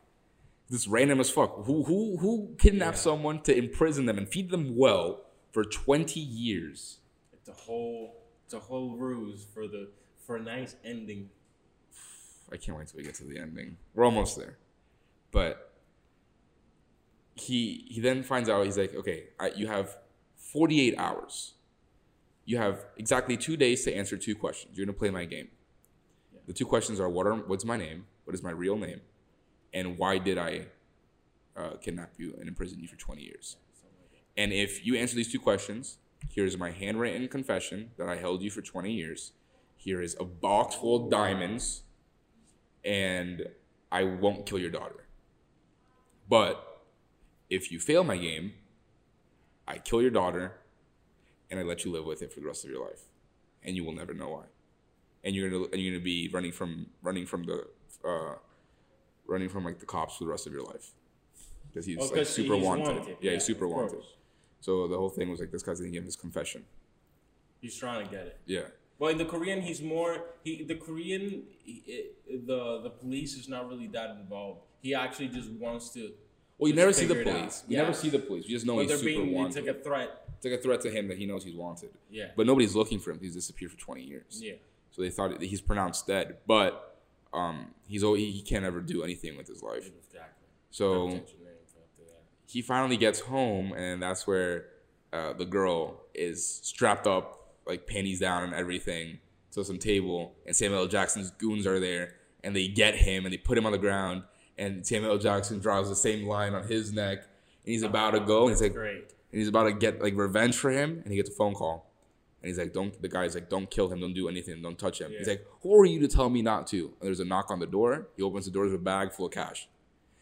This random as fuck. Who who who kidnaps Yeah. someone to imprison them and feed them well for twenty years? It's a whole it's a whole ruse for the for a nice ending. I can't wait till we get to the ending. We're almost there, but he he then finds out he's like, okay, I, you have forty eight hours. You have exactly two days to answer two questions. You're gonna play my game. The two questions are what are what's my name, what is my real name, and why did I uh, kidnap you and imprison you for twenty years? And if you answer these two questions, here's my handwritten confession that I held you for 20 years. Here is a box full of diamonds, and I won't kill your daughter. But if you fail my game, I kill your daughter, and I let you live with it for the rest of your life, and you will never know why. And you're gonna and you're gonna be running from running from the uh, running from like the cops for the rest of your life because he's Oh, like super he's wanted. wanted. Yeah, he's super wanted. course. So the whole thing was like this guy's gonna give him his confession. He's trying to get it. Yeah. Well, in the Korean, he's more he the Korean he, the the police is not really that involved. He actually just wants to. Well, you never see the police. out. You never see the police. You just know But he's super being wanted. it's like a threat. it's like a threat to him that he knows he's wanted. Yeah. But nobody's looking for him. He's disappeared for 20 years. Yeah. So they thought he's pronounced dead. But um, he's he, he can't ever do anything with his life. Exactly. So Attention there after that. he finally gets home, and that's where uh, the girl is strapped up, like panties down and everything, to some table. And Samuel L. Jackson's goons are there, and they get him and they put him on the ground. And Samuel Jackson draws the same line on his neck, and he's oh, about to go, and he's like, Great. and he's about to get like revenge for him, and he gets a phone call. And he's like, "Don't." The guy's like, "Don't kill him. Don't do anything. Don't touch him." He's like, "Who are you to tell me not to?" And there's a knock on the door. He opens the door with a bag full of cash.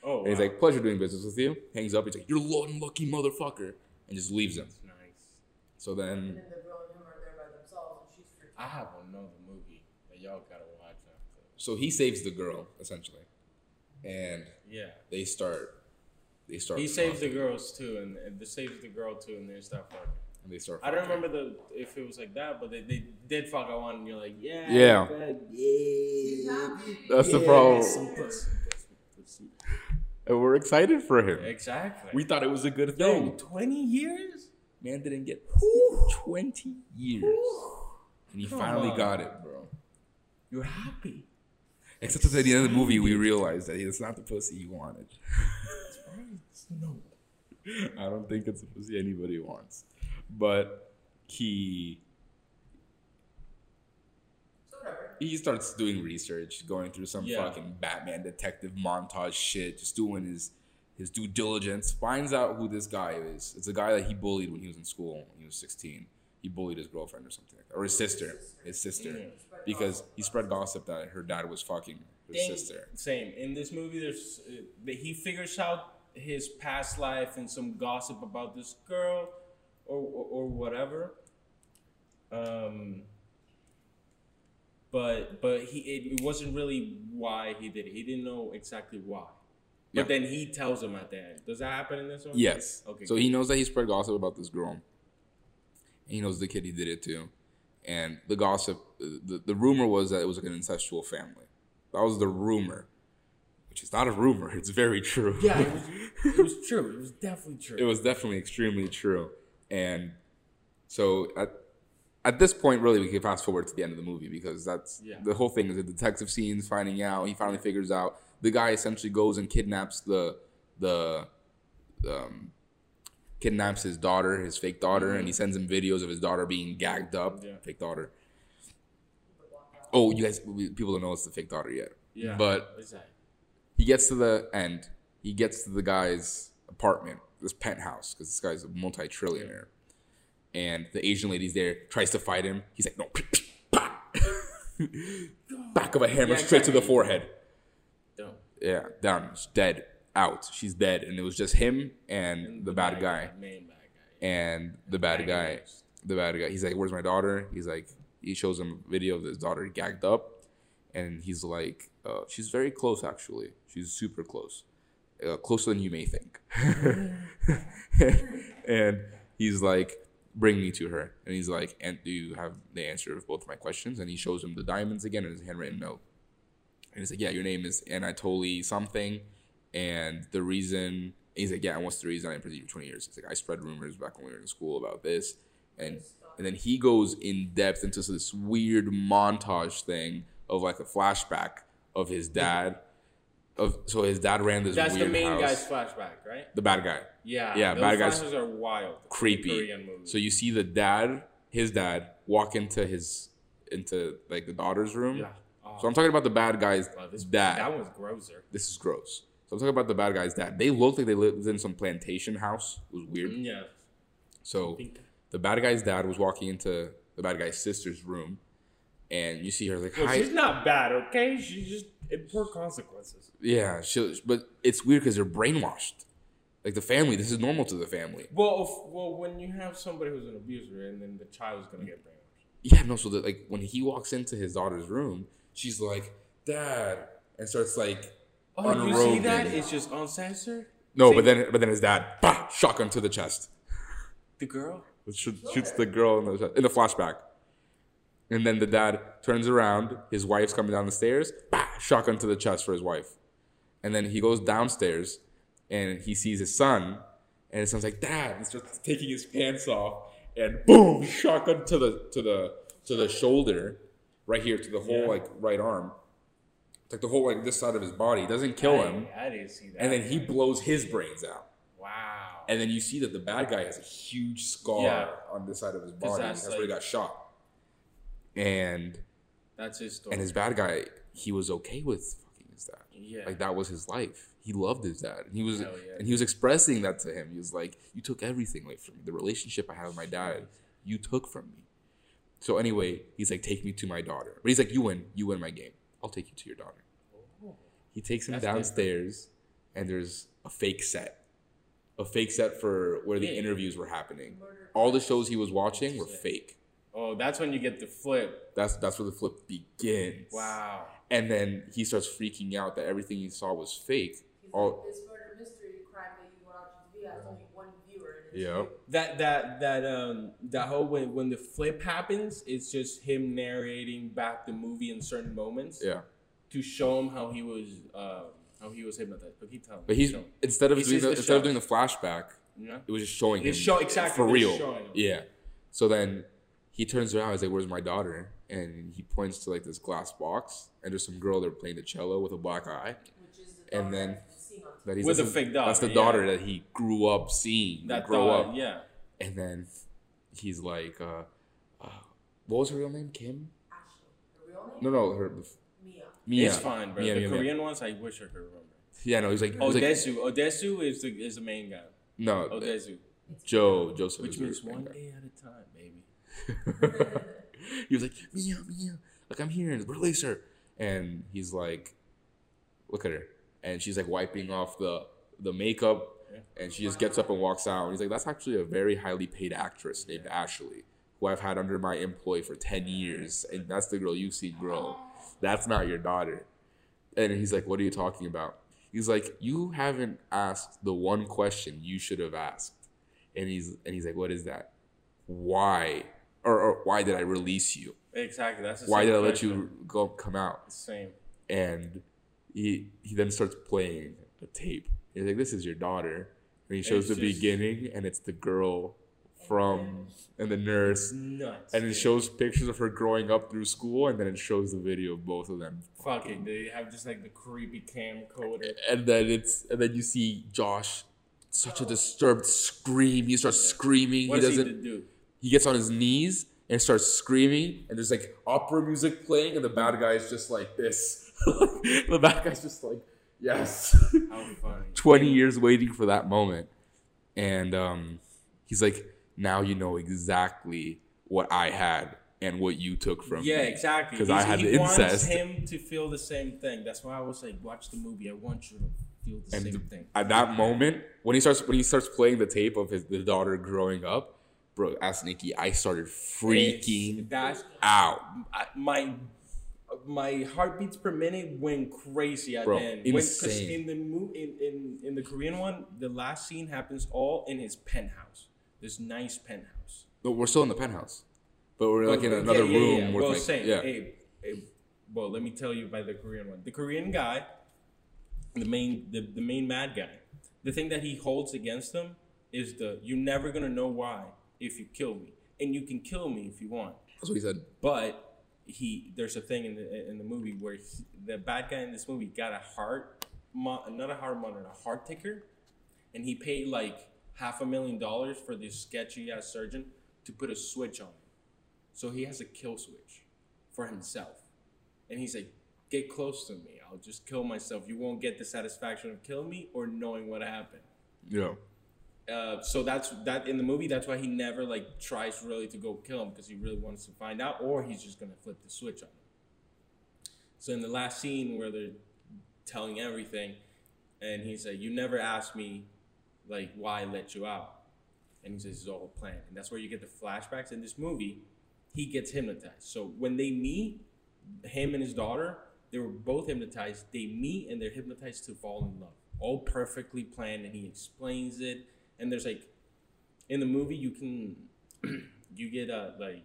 Oh, And he's wow. like, "Pleasure doing business with you." Hangs up. He's like, "You're a unlucky motherfucker," and just leaves him. That's nice. So then. And then, then the girl and him are there by themselves, and she's freaking I have another movie that y'all gotta watch after. so he saves the girl essentially, and Yeah. they start, they start. He saves the girls too, and, and they saves the girl too, and they start fucking. And they start. I don't fucking. remember the if it was like that, but they, they did fuck at one, and you're like, yeah, Yeah. good, Yeah, that's the problem. some pussy, pussy, pussy. And we're excited for him. Exactly. We thought it was a good Yo, thing. twenty years. Man didn't get 20 years. And he Come finally on. got it, bro. You're happy. Except at the end of the movie, we realized that it's not the pussy he wanted. No. I don't think it's the pussy anybody wants. But he he starts doing research, going through some Yeah. fucking Batman detective montage shit, just doing his his due diligence. Finds out who this guy is. It's a guy that he bullied when he was in school when he was 16. He bullied his girlfriend or something like that. Or his sister. His sister. Mm. Because he spread gossip that her dad was fucking her Dang, sister. Same. In this movie, there's uh, he figures out his past life and some gossip about this girl, or or, or whatever. Um. But but he it, it wasn't really why he did it. He didn't know exactly why. But then he tells him at the end. Does that happen in this one? Yes. Okay. So he knows that he spread gossip about this girl. And he knows the kid he did it to. And the gossip, the, the rumor was that it was like an incestual family. That was the rumor, which is not a rumor. It's very true. Yeah, it was, it was true. It was definitely true. it was definitely extremely true. And so at at this point, really, we can fast forward to the end of the movie because that's Yeah. the whole thing is the detective scenes finding out. He finally figures out the guy essentially goes and kidnaps the the um, kidnaps his daughter, his fake daughter, and he sends him videos of his daughter being gagged up. Yeah. Fake daughter. Oh, you guys, people don't know it's the fake daughter yet. yeah. But he gets to the end. He gets to the guy's apartment, this penthouse, because this guy's a multi-trillionaire. And the Asian lady's there, tries to fight him. He's like, no, back of a hammer Yeah, straight to the forehead. Yeah, down, She's dead, out. She's dead, and it was just him and the bad guy, Main bad guy. and the bad guy, the bad guy. He's like, "Where's my daughter?" He's like, he shows him a video of his daughter gagged up, and he's like, uh, "She's very close, actually. She's super close, uh, closer than you may think." and he's like, "Bring me to her." And he's like, "And do you have the answer of both of my questions?" And he shows him the diamonds again and his handwritten note. And he's like, "Yeah, your name is Anatoly something, and the reason." He's like, "Yeah, and what's the reason I imprisoned you for 20 years?" He's like, "I spread rumors back when we were in school about this," and and then he goes in depth into this weird montage thing of like a flashback of his dad. Of so his dad ran this That's the main house. guy's flashback, right? the bad guy, Yeah. Yeah, those bad guys- are wild. creepy. So you see the dad, his dad, walk into his into like the daughter's room. yeah. Oh, So I'm talking about the bad guy's wow, this, dad. That one's grosser. this is gross. So I'm talking about the bad guy's dad. They looked like they lived in some plantation house. It was weird. Mm, yeah. So the bad guy's dad was walking into the bad guy's sister's room, and you see her like, she's not bad, okay? She's just poor consequences. Yeah, she, but it's weird because they're brainwashed. Like the family, this is normal to the family. Well, if, well, when you have somebody who's an abuser and then the child is gonna get brainwashed. Yeah, no. So that like when he walks into his daughter's room, she's like, "Dad," and starts like, Oh, you see that? It's just uncensored. No, but then but then his dad, bah, shotgun to the chest. The girl. Shoots, shoots the girl in the in the flashback. And then the dad turns around, his wife's coming down the stairs, bah, shotgun to the chest for his wife. And then he goes downstairs and he sees his son, and his son's like, Dad, and starts taking his pants off, and boom, shotgun to the to the to the shoulder, right here, to the whole Yeah. like right arm. It's like the whole like this side of his body. It doesn't kill him. I, I didn't see that. And then he blows his brains out. Wow. And then you see that the bad guy has a huge scar Yeah. on this side of his body. that's That's, where he got shot. And That's his story. and his bad guy, he was okay with fucking his dad. yeah. Like that was his life. He loved his dad. And he was yeah. and he was expressing that to him. He was like, You took everything away from me. The relationship I have with my dad, you took from me. So anyway, he's like, Take me to my daughter. But he's like, You win, you win my game. I'll take you to your daughter. Oh, he takes him That's downstairs and there's a fake set. A fake set for where the Yeah. interviews were happening. All the shows he was watching were fake. oh, that's when you get the flip. That's that's where the flip begins. Wow. And then he starts freaking out that everything he saw was fake. All like, this murder mystery crime that you want to be has only one viewer. And it's yeah. That that that um that whole when when the flip happens, it's just him narrating back the movie in certain moments Yeah. to show him how he was uh how he was hypnotized. But keep telling. But he's show. instead of He doing the, the instead of doing the flashback, yeah. it was just showing him It's show- exactly, for real. him. Yeah. So then he turns around. He's like, "Where's my daughter?" And he points to like this glass box, and there's some girl there playing the cello with a black eye. Which is the And daughter then- that he's on That he's With that's a fake his- daughter, That's the yeah. daughter that he grew up seeing. That grow thought, up. yeah. And then he's like, uh, uh, "What was her real name? Kim? Ashley. Her real name? No, no, her Mia. Mia. It's fine, bro. Mia, the Mia, Mia. Korean ones, I wish I could remember. Yeah, no, he's like, he was like Odesu. Odesu is the is the main guy. no, Odesu. Joe Joseph, Which means one guy. day at a time, baby. he was like, Mia, Mia, like I'm here, release her. And he's like, look at her. And she's like wiping off the the makeup and she just gets up and walks out. And he's like, that's actually a very highly paid actress named Ashley, who I've had under my employ for 10 years. And that's the girl you've seen grow. Oh. That's not your daughter. And he's like, what are you talking about? He's like, you haven't asked the one question you should have asked. And he's and he's like, what is that? Why? Or, or why did I release you? Exactly. That's the Why did I let question. you go come out? Same. And he he then starts playing a tape. He's like, "This is your daughter," and he shows It's the just- beginning, and it's the girl from and the nurse, Nuts. and it dude. shows pictures of her growing up through school, and then it shows the video of both of them. Fucking, they have just like the creepy camcorder. And then it's and then you see Josh, such a disturbed scream. He starts screaming. What he does doesn't. he do? he gets on his knees and starts screaming and there's like opera music playing and the bad guy is just like this the bad guy's just like yes How funny. 20 years waiting for that moment and um he's like now you know exactly what i had and what you took from Yeah, me exactly. because i had he the wants incest him to feel the same thing. That's why I was like, watch the movie. I want you to feel the and same th- thing. at that moment when he starts when he starts playing the tape of his the daughter growing up bro ask nikki i started freaking It's- That's out I, my my heartbeats per minute went crazy at Bro, the end. When- insane. in the mo- in, in in the Korean one, the last scene happens all in his penthouse. This nice penthouse. But we're still in the penthouse but we're like in another yeah, room Yeah, with Well, like same. yeah Hey, hey, well, let me tell you about the Korean one. The Korean guy, the main the, the main mad guy. The thing that he holds against him is the you're never gonna know why if you kill me, and you can kill me if you want. that's what he said But he there's a thing in the in the movie where he, the bad guy in this movie got a heart, not a heart monitor, a heart ticker, and he paid like half a million dollars for this sketchy ass surgeon to put a switch on him. So he has a kill switch for himself, and he's like, "Get close to me. I'll just kill myself. You won't get the satisfaction of killing me or knowing what happened." yeah Uh, so that's that in the movie. That's why he never like tries really to go kill him because he really wants to find out, or he's just gonna flip the switch on him. So in the last scene where they're telling everything, and he's like, "You never asked me, like, why I let you out," and he says it's all a plan, and that's where you get the flashbacks in this movie. He gets hypnotized. So when they meet, him and his daughter, they were both hypnotized. They meet and they're hypnotized to fall in love. All perfectly planned, and he explains it. And there's like, in the movie, you can, you get uh like,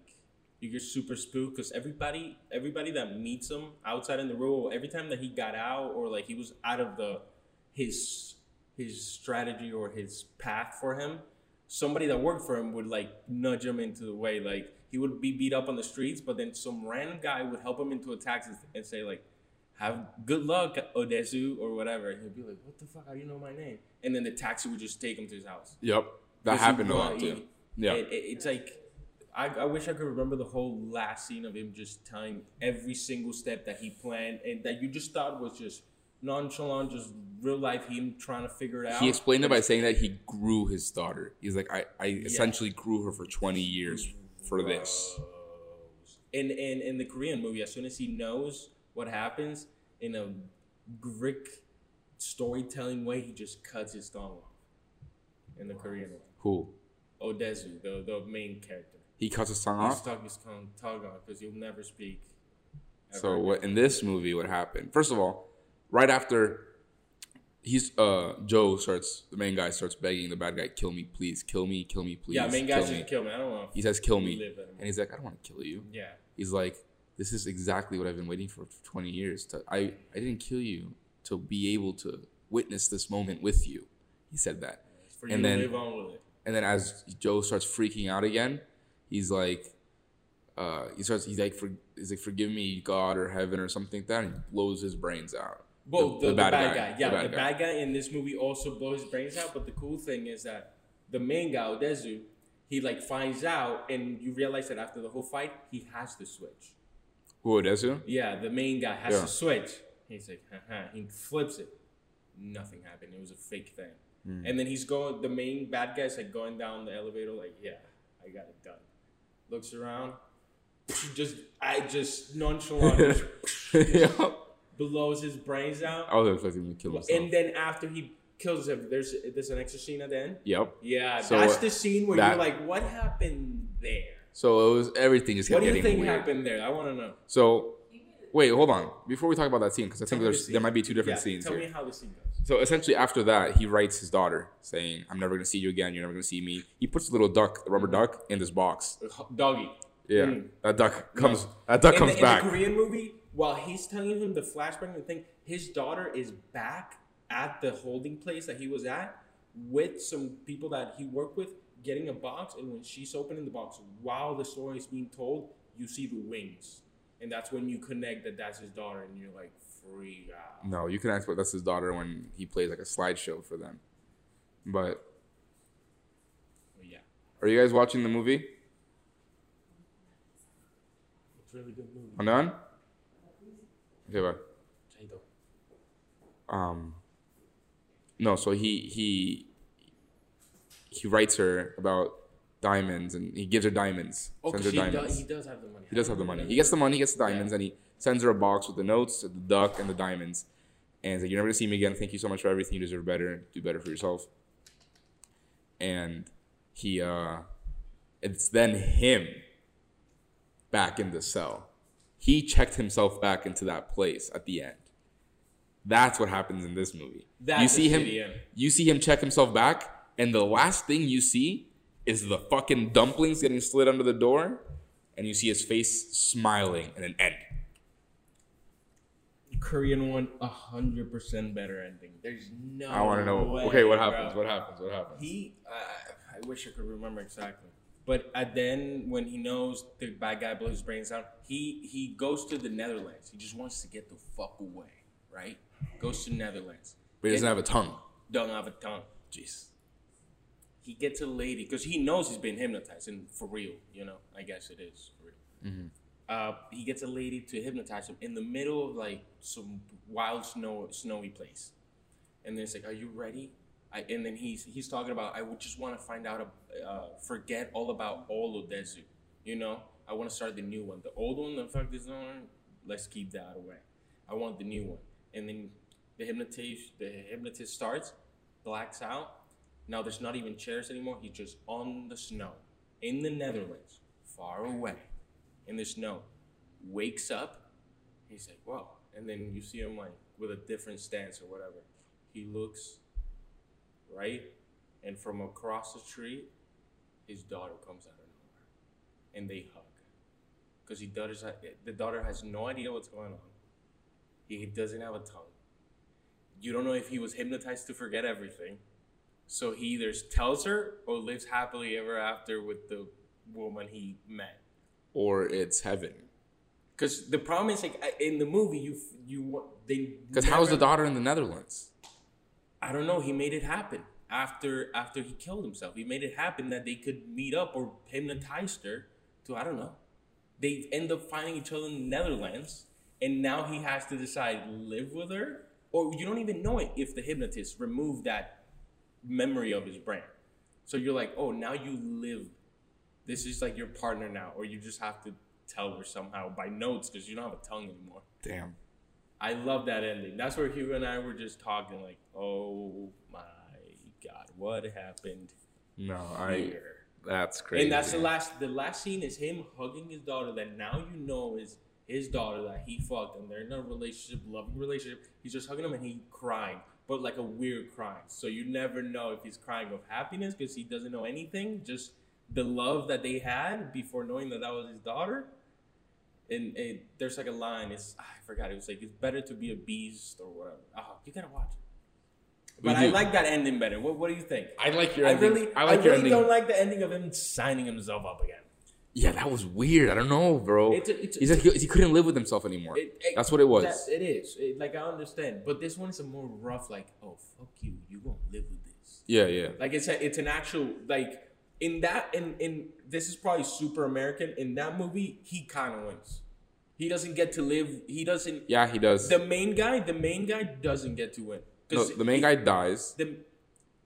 you get super spooked because everybody everybody that meets him outside in the road, every time that he got out or like he was out of the his his strategy or his path for him, somebody that worked for him would like nudge him into the way. Like he would be beat up on the streets, but then some random guy would help him into a taxi and say like, "Have good luck, Odesu," or whatever. He'd be like, "What the fuck? How do you know my name?" And then the taxi would just take him to his house. Yep, that happened a lot too. Yeah, it- it- it's like I, I wish I could remember the whole last scene of him just telling every single step that he planned and that you just thought was just nonchalant, just real life him trying to figure it out. he explained it by saying that he grew his daughter. He's like, I, I essentially grew her for 20 years for this. In, in in the Korean movie, as soon as he knows what happens in a Greek storytelling way, he just cuts his tongue off. In the Korean one, Who? Odezu, the the main character, He cuts his tongue off. stuck his tongue, tongue off because he'll never speak. So what in this movie? What happened? First of all, right after he's uh Joe starts, the main guy starts begging the bad guy, "Kill me, please, kill me, kill me, please." Yeah, main guy should me." kill me. I don't want. He says, "Kill me," and he's like, "I don't want to kill you." Yeah. He's like, "This is exactly what I've been waiting for for 20 years. To I I didn't kill you to be able to witness this moment with you." He said that. For you And to then- live on with it. And then as Joe starts freaking out again, he's like, uh, he starts, he's like, for, he's like, forgive me, God or heaven or something like that, and he blows his brains out. Well, the, the, bad, guy. Yeah, the the, bad bad guy in this movie also blows his brains out. But the cool thing is that the main guy, Odezu, he like finds out, and you realize that after the whole fight, he has the switch. Who Odesu? Yeah, the main guy has Yeah. the switch. He's like, haha. He flips it. Nothing happened. It was a fake thing. Hmm. And then he's going. The main bad guy's like going down the elevator, like, yeah, I got it done. Looks around, just I just nonchalant yeah. blows his brains out. I was expecting him to kill himself. And then after he kills him, there's there's an extra scene at the end. yep. Yeah, So, that's the scene where that- you're like, what happened there? So it was everything just What kept do you think weird. happened there? I want to know. So wait, hold on. Before we talk about that scene, because I think Tell me the there's there might be two different Yeah, scenes Tell here. me how the scene goes. So essentially, after that, he writes his daughter saying, "I'm never gonna see you again. You're never gonna see me." He puts a little duck, the rubber duck, in this box. Doggy. Yeah, Mm. that duck comes. That duck in comes the, back. In the Korean movie, while he's telling him the flashback and thing, his daughter is back at the holding place that he was at with some people that he worked with, getting a box. And when she's opening the box, while the story is being told, you see the wings, and that's when you connect that that's his daughter, and you're like, freak out. No, you can ask what that's his daughter when he plays like a slideshow for them. But But yeah, are you guys watching the movie? It's a really good movie. I'm done. Okay, bye. Um, no, so he he he writes her about diamonds and he gives her diamonds. Oh, sends her he, diamonds. does, he does have the money. He does have the money. He gets the money, he gets the diamonds, and he sends her a box with the notes, the duck, and the diamonds. And he's like, You're never gonna see me again. Thank you so much for everything. You deserve better. Do better for yourself. And he uh it's then him back in the cell. He checked himself back into that place at the end. That's what happens in this movie. That's you see him you see him check himself back, and the last thing you see is the fucking dumplings getting slid under the door, and you see his face smiling and an end. Korean one, a hundred percent better ending. There's no. I want to know. way, okay, what bro. happens? What happens? What happens? He, uh, I wish I could remember exactly. But at then, when he knows the bad guy blows his brains out, he he goes to the Netherlands. He just wants to get the fuck away, right? Goes to the Netherlands. but he doesn't have a tongue. Don't have a tongue. Jeez. He gets a lady because he knows he's been hypnotized, and for real, you know. I guess it is for real. Uh, he gets a lady to hypnotize him in the middle of like some wild snow snowy place, and then it's like, "Are you ready?" I, and then he's he's talking about, "I would just want to find out, uh, forget all about all of Dezu, you know. I want to start the new one. The old one, the fuck this one, let's keep that away. I want the new one." And then the hypnotist the hypnotist starts, blacks out. Now there's not even chairs anymore. He's just on the snow in the Netherlands, far away in the snow. Wakes up. He's like, "Whoa!" And then you see him like with a different stance or whatever. He looks right, and from across the street, his daughter comes out of nowhere, and they hug. because he the daughter has no idea what's going on. He doesn't have a tongue. You don't know if he was hypnotized to forget everything. So he either tells her or lives happily ever after with the woman he met. Or it's heaven. Because the problem is like in the movie you you they Because how's the daughter in the Netherlands? I don't know. He made it happen after after he killed himself. He made it happen that they could meet up or hypnotized her to I don't know. They end up finding each other in the Netherlands, and now he has to decide live with her or you don't even know it if the hypnotist removed that memory of his brain. So you're like, oh, now you live. This is like your partner now, or you just have to tell her somehow by notes because you don't have a tongue anymore. Damn. I love that ending. That's where Hugo and I were just talking, like, oh my god, what happened No, I. That's crazy. And that's the last. The last scene is him hugging his daughter. That now you know is his daughter that he fucked, and they're in a relationship, loving relationship. He's just hugging him and he crying, but like a weird crying. So you never know if he's crying of happiness because he doesn't know anything, just the love that they had before knowing that that was his daughter. And, and there's like a line. It's I forgot. It was like it's better to be a beast or whatever. Oh, you gotta watch. it. But I like that ending better. What, what do you think? I like your I ending. really, I like I your really ending. don't like the ending of him signing himself up again. Yeah, that was weird. I don't know, bro. It's a- it's a- he said he, he couldn't live with himself anymore. It- it- That's what it was. that- it is. It- like I understand, but this one is a more rough. Like, oh fuck you, you gonna live with this. yeah, yeah. Like it's a, it's an actual like in that in in this is probably super American. In that movie, he kind of wins. He doesn't get to live. He doesn't. Yeah, he does. The main guy, the main guy doesn't get to win. no, the main he- guy dies, The,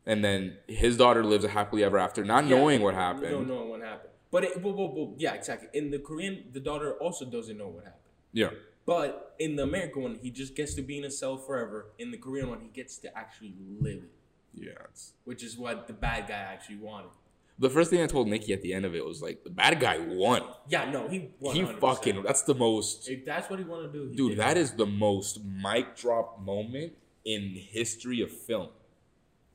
and then his daughter lives a happily ever after, not Yeah, knowing what happened. No knowing what happened. But it, well, well, well, yeah, exactly. In the Korean, the daughter also doesn't know what happened. Yeah, But in the American one, he just gets to be in a cell forever. In the Korean one, he gets to actually live it, yeah. It's, which is what the bad guy actually wanted. the first thing I told Nikki at the end of it was like, the bad guy won. Yeah, no, he won. He 100%. fucking. That's the most. If that's what he wanted to do, Dude, that is the most mic drop moment in history of film.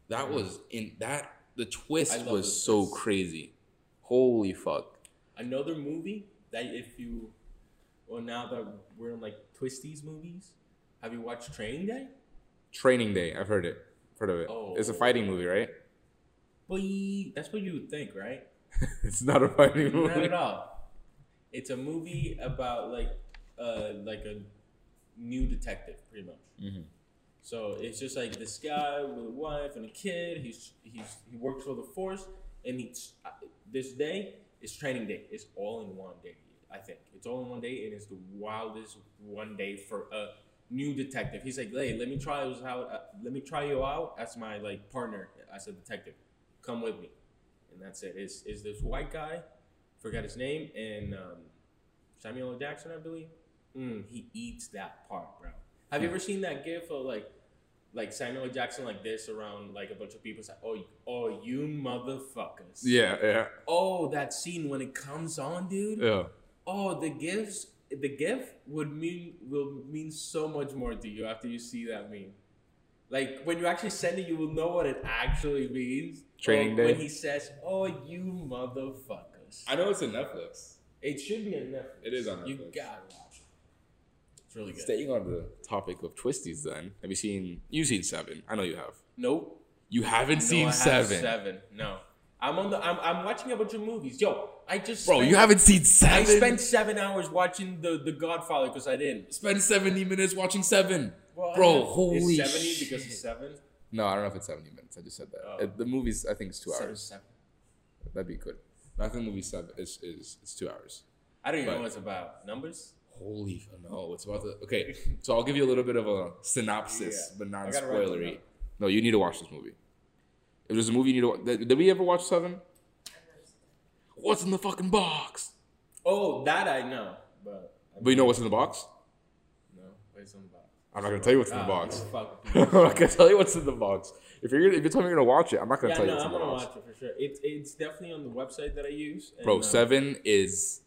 That was in that the twist was so twist. crazy. Holy fuck. another movie that if you, well, now that we're in like Twisties movies, have you watched Training Day? Training Day, I've heard it. Heard of it. Oh, It's a fighting movie, right? Boy, that's what you would think, right? it's not a fighting Not movie. at all. It's a movie about like uh like a new detective, pretty much. Mhm. So it's just like this guy with a wife and a kid. He's he's he works for the force, and he's uh, this day is training day. It's all in one day. I think it's all in one day, and it's the wildest one day for a new detective. He's like, hey, let me try this out. Uh, let me try you out as my like partner as a detective. Come with me, and that's it. Is is this white guy? Forgot his name and um, Samuel L. Jackson, I believe. Mm, he eats that part, bro. Have you ever seen that gif of like, like Samuel Jackson like this around like a bunch of people? It's like, oh, oh, you motherfuckers. Yeah, yeah, Oh, that scene when it comes on, dude. yeah. Oh, the gifs, the gift would mean will mean so much more to you after you see that meme. Like when you actually send it, you will know what it actually means. Training day. When he says, "Oh, you motherfuckers," I know it's in Netflix. it should be on Netflix. It is on Netflix. You gotta watch it. It's really good. Staying on the topic of twisties, then have you seen? You've seen Seven. I know you have. Nope. You haven't No, seen Seven, Seven. No. I'm on the. I'm, I'm watching a bunch of movies. Yo, I just. bro. spent- You haven't seen Seven. I spent seven hours watching the the Godfather because I didn't. Spend seventy minutes watching Seven, Well, bro. Holy It's seventy shit. because it's seven. No, I don't know if it's seventy minutes. I just said that. Oh. The movie's I think it's two Seven, hours. seven. That'd be good. No, I think the movie seven is is it's two hours. I don't even But- know what it's about. Numbers? Holy f- no! It's about the okay. So I'll give you a little bit of a synopsis, Yeah. but not I gotta write them spoilery. No, you need to watch this movie. If there's a movie you need to watch, did, did we ever watch Seven? What's in the fucking box? Oh, that I know, but But you know what's in the box? no. Wait, something about. I'm not gonna tell you what's in the Ah, box. I'm not gonna tell you what's in the box. If you're gonna, if you're telling me you're gonna watch it, I'm not gonna yeah, tell you no, what's I'm in gonna box. watch it for sure. It's it's definitely on the website that I use. Bro, uh, Seven is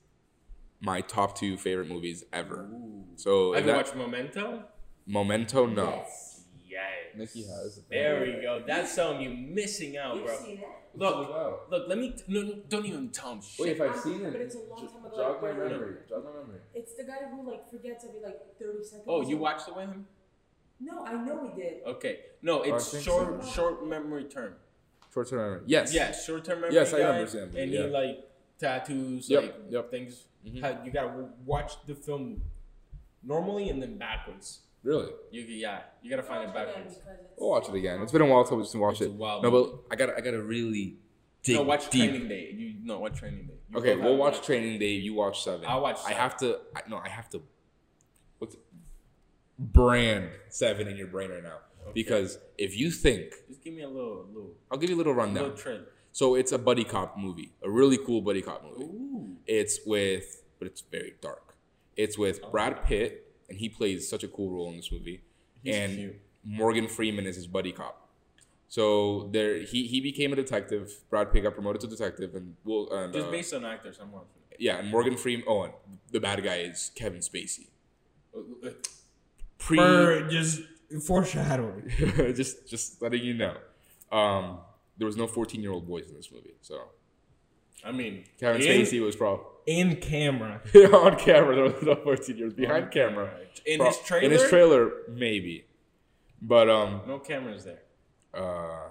my top two favorite movies ever. Ooh. So Have if you that- watched Memento? Memento, no. Yes. Yikes. Nikki has. There we go. That's something you're missing out, You've bro. seen it. Look, look. Let me. No, no, don't even tell him shit. Wait, if I've ah, seen it, But it's a long time ago, jog my memory. Jog my memory. It's the guy who like forgets every like thirty seconds. Oh, you watched it with him? No, I know we did. Okay. No, oh, it's think short, so. short memory term. Short term memory. Yes. Yeah, short term memory. Yes, I guy, remember seeing that, And yeah. he like tattoos, Yep, like yep. things. Mhm. How, you gotta watch the film normally and then backwards. Really? You yeah, you gotta find it backwards. because it's- We'll watch it again. It's been a while since we watched It's a it. wild no, movie. but I gotta, I gotta really dig No, watch deep. Training Day. You no, watch Training Day. You Okay, we'll have- watch Training Day. You watch Seven. I'll watch I have to. I, no, I have to. What's it? brand Seven in your brain right now? Because if you think, Just give me a little, little, I'll give you a little rundown. little trailer. So it's a buddy cop movie, a really cool buddy cop movie. Ooh. It's with, but it's very dark. It's with Brad Pitt, and he plays such a cool role in this movie. He's and cute. Morgan Freeman is his buddy cop. So there, he he became a detective. Brad Pitt got promoted to detective, and will and, Just uh, based on actors, I'm watching. yeah, and Morgan Freeman. Oh, and the bad guy is Kevin Spacey. Pre, just foreshadowing. just just letting you know. Um, there was no fourteen year old boys in this movie, so I mean, Kevin in, Spacey was probably in camera. on camera. There was no fourteen years behind camera. In Pro- his trailer. In his trailer, maybe. But um, No cameras there. uh,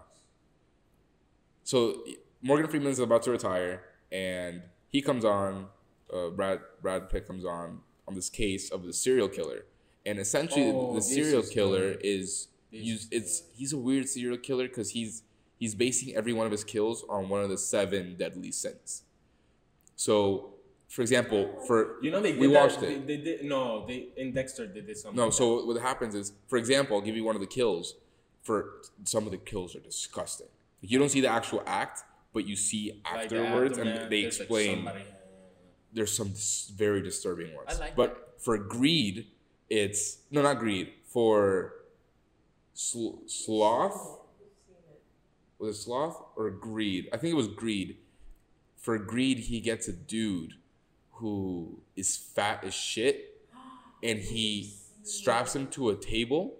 so Morgan Freeman's about to retire, and he comes on. Uh, Brad Brad Pitt comes on on this case of the serial killer, and essentially Oh, the serial is killer is This use is it's he's a weird serial killer because he's he's basing every one of his kills on one of the seven deadly sins. So, for example, for You know they did we watched they, it. They did no. They in Dexter they did something. No, like so what happens is, for example, I'll give you one of the kills. For some of the kills are disgusting. You don't see the actual act, but you see that. Like, the afterwards, and they there's, like, explain. there's some dis- very disturbing ones. I like but for greed, it's no, not greed. For sl- sloth, was it sloth or greed? I think it was greed. For greed, he gets a dude who is fat as shit, and he straps him to a table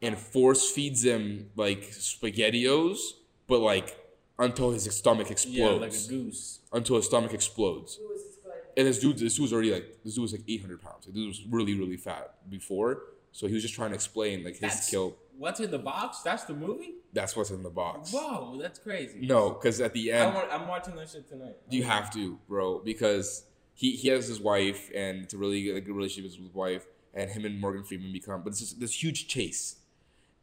and force feeds him like SpaghettiOs, but like until his stomach explodes. yeah, like a goose. until his stomach explodes. Who was this good? And this dude, this dude was already like, this dude was like 800 pounds. Like, this dude was really, really fat before. So he was just trying to explain like his That's kill. What's in the box? That's the movie. That's what's in the box. Whoa, that's crazy. No, because at the end, want, I'm watching that shit tonight. you have to, bro, because he, he has his wife and it's a really good, good relationship with his wife, and him and Morgan Freeman become, but it's just this huge chase,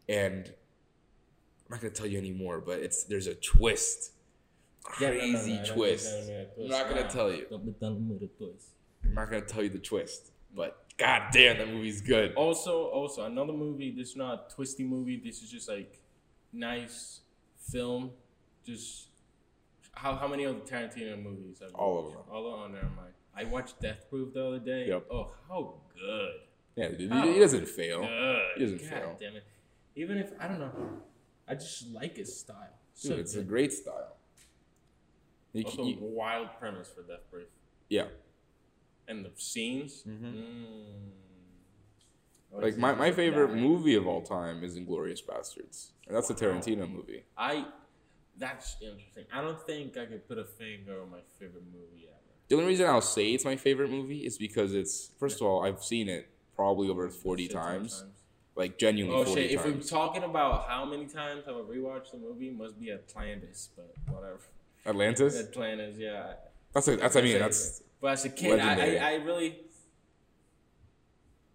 and I'm not gonna tell you anymore, but it's there's a twist, Yeah, no, no, crazy no, twist. be telling me a. I'm not gonna Nah, tell you. Don't be telling me the twist. I'm not gonna tell you the twist, but god damn, that movie's good. Also, also another movie. This is not a twisty movie. This is just like nice film. Just how how many of the Tarantino movies? Have you All of them. All of them. Never mind. I watched Death Proof the other day. Yep. Oh, how good. Yeah, dude, Oh. he doesn't fail. Good. He doesn't God fail. damn it. Even if I don't know, I just like his style. Dude, So it's a great style. You also you- wild premise for Death Proof. yeah, And the scenes. Mhm. Mm. like my, my favorite movie of all time is Inglourious Basterds, that's a Tarantino movie. I. That's interesting. I don't think I could put a finger on my favorite movie ever. The only reason I'll say it's my favorite movie is because it's first of all I've seen it probably over forty of times, like genuinely Oh shit! If we're talking about how many times I've I rewatched the movie, must be Atlantis, but whatever. Atlantis. Atlantis, yeah. That's a, that's I mean That's. But as a kid, I, I, I really.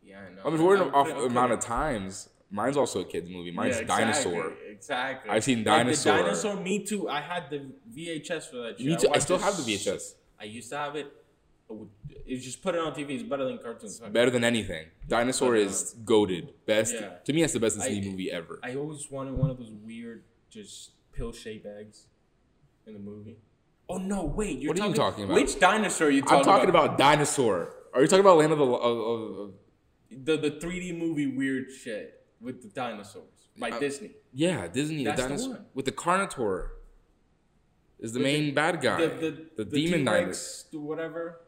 Yeah, I know. I mean, we're I'm off amount of times. Mine's also a kids movie. Mine's Yeah, exactly, Dinosaur. Exactly. I've seen Like Dinosaur. the dinosaur. Me too. I had the VHS for that. Shit. Me too. I watched still have the VHS. I used to have it. I You just put it on TV. It's better than cartoons. Better than anything. Dinosaur uh, is goaded. Best yeah. to me. That's the best I- Disney movie ever. I always wanted one of those weird, just pill-shaped eggs in the movie. Oh no! Wait, you're What are you talking about? Which dinosaur are you talking I'm talking about Dinosaur. Are you talking about Land of the of, of, of- The the 3D movie weird shit with the dinosaurs by Uh, Disney. Yeah, Disney. That's the the dinosaur one. with the Carnotaur is the With main bad guy. The the, the demon T-Rex, dinosaur. Whatever.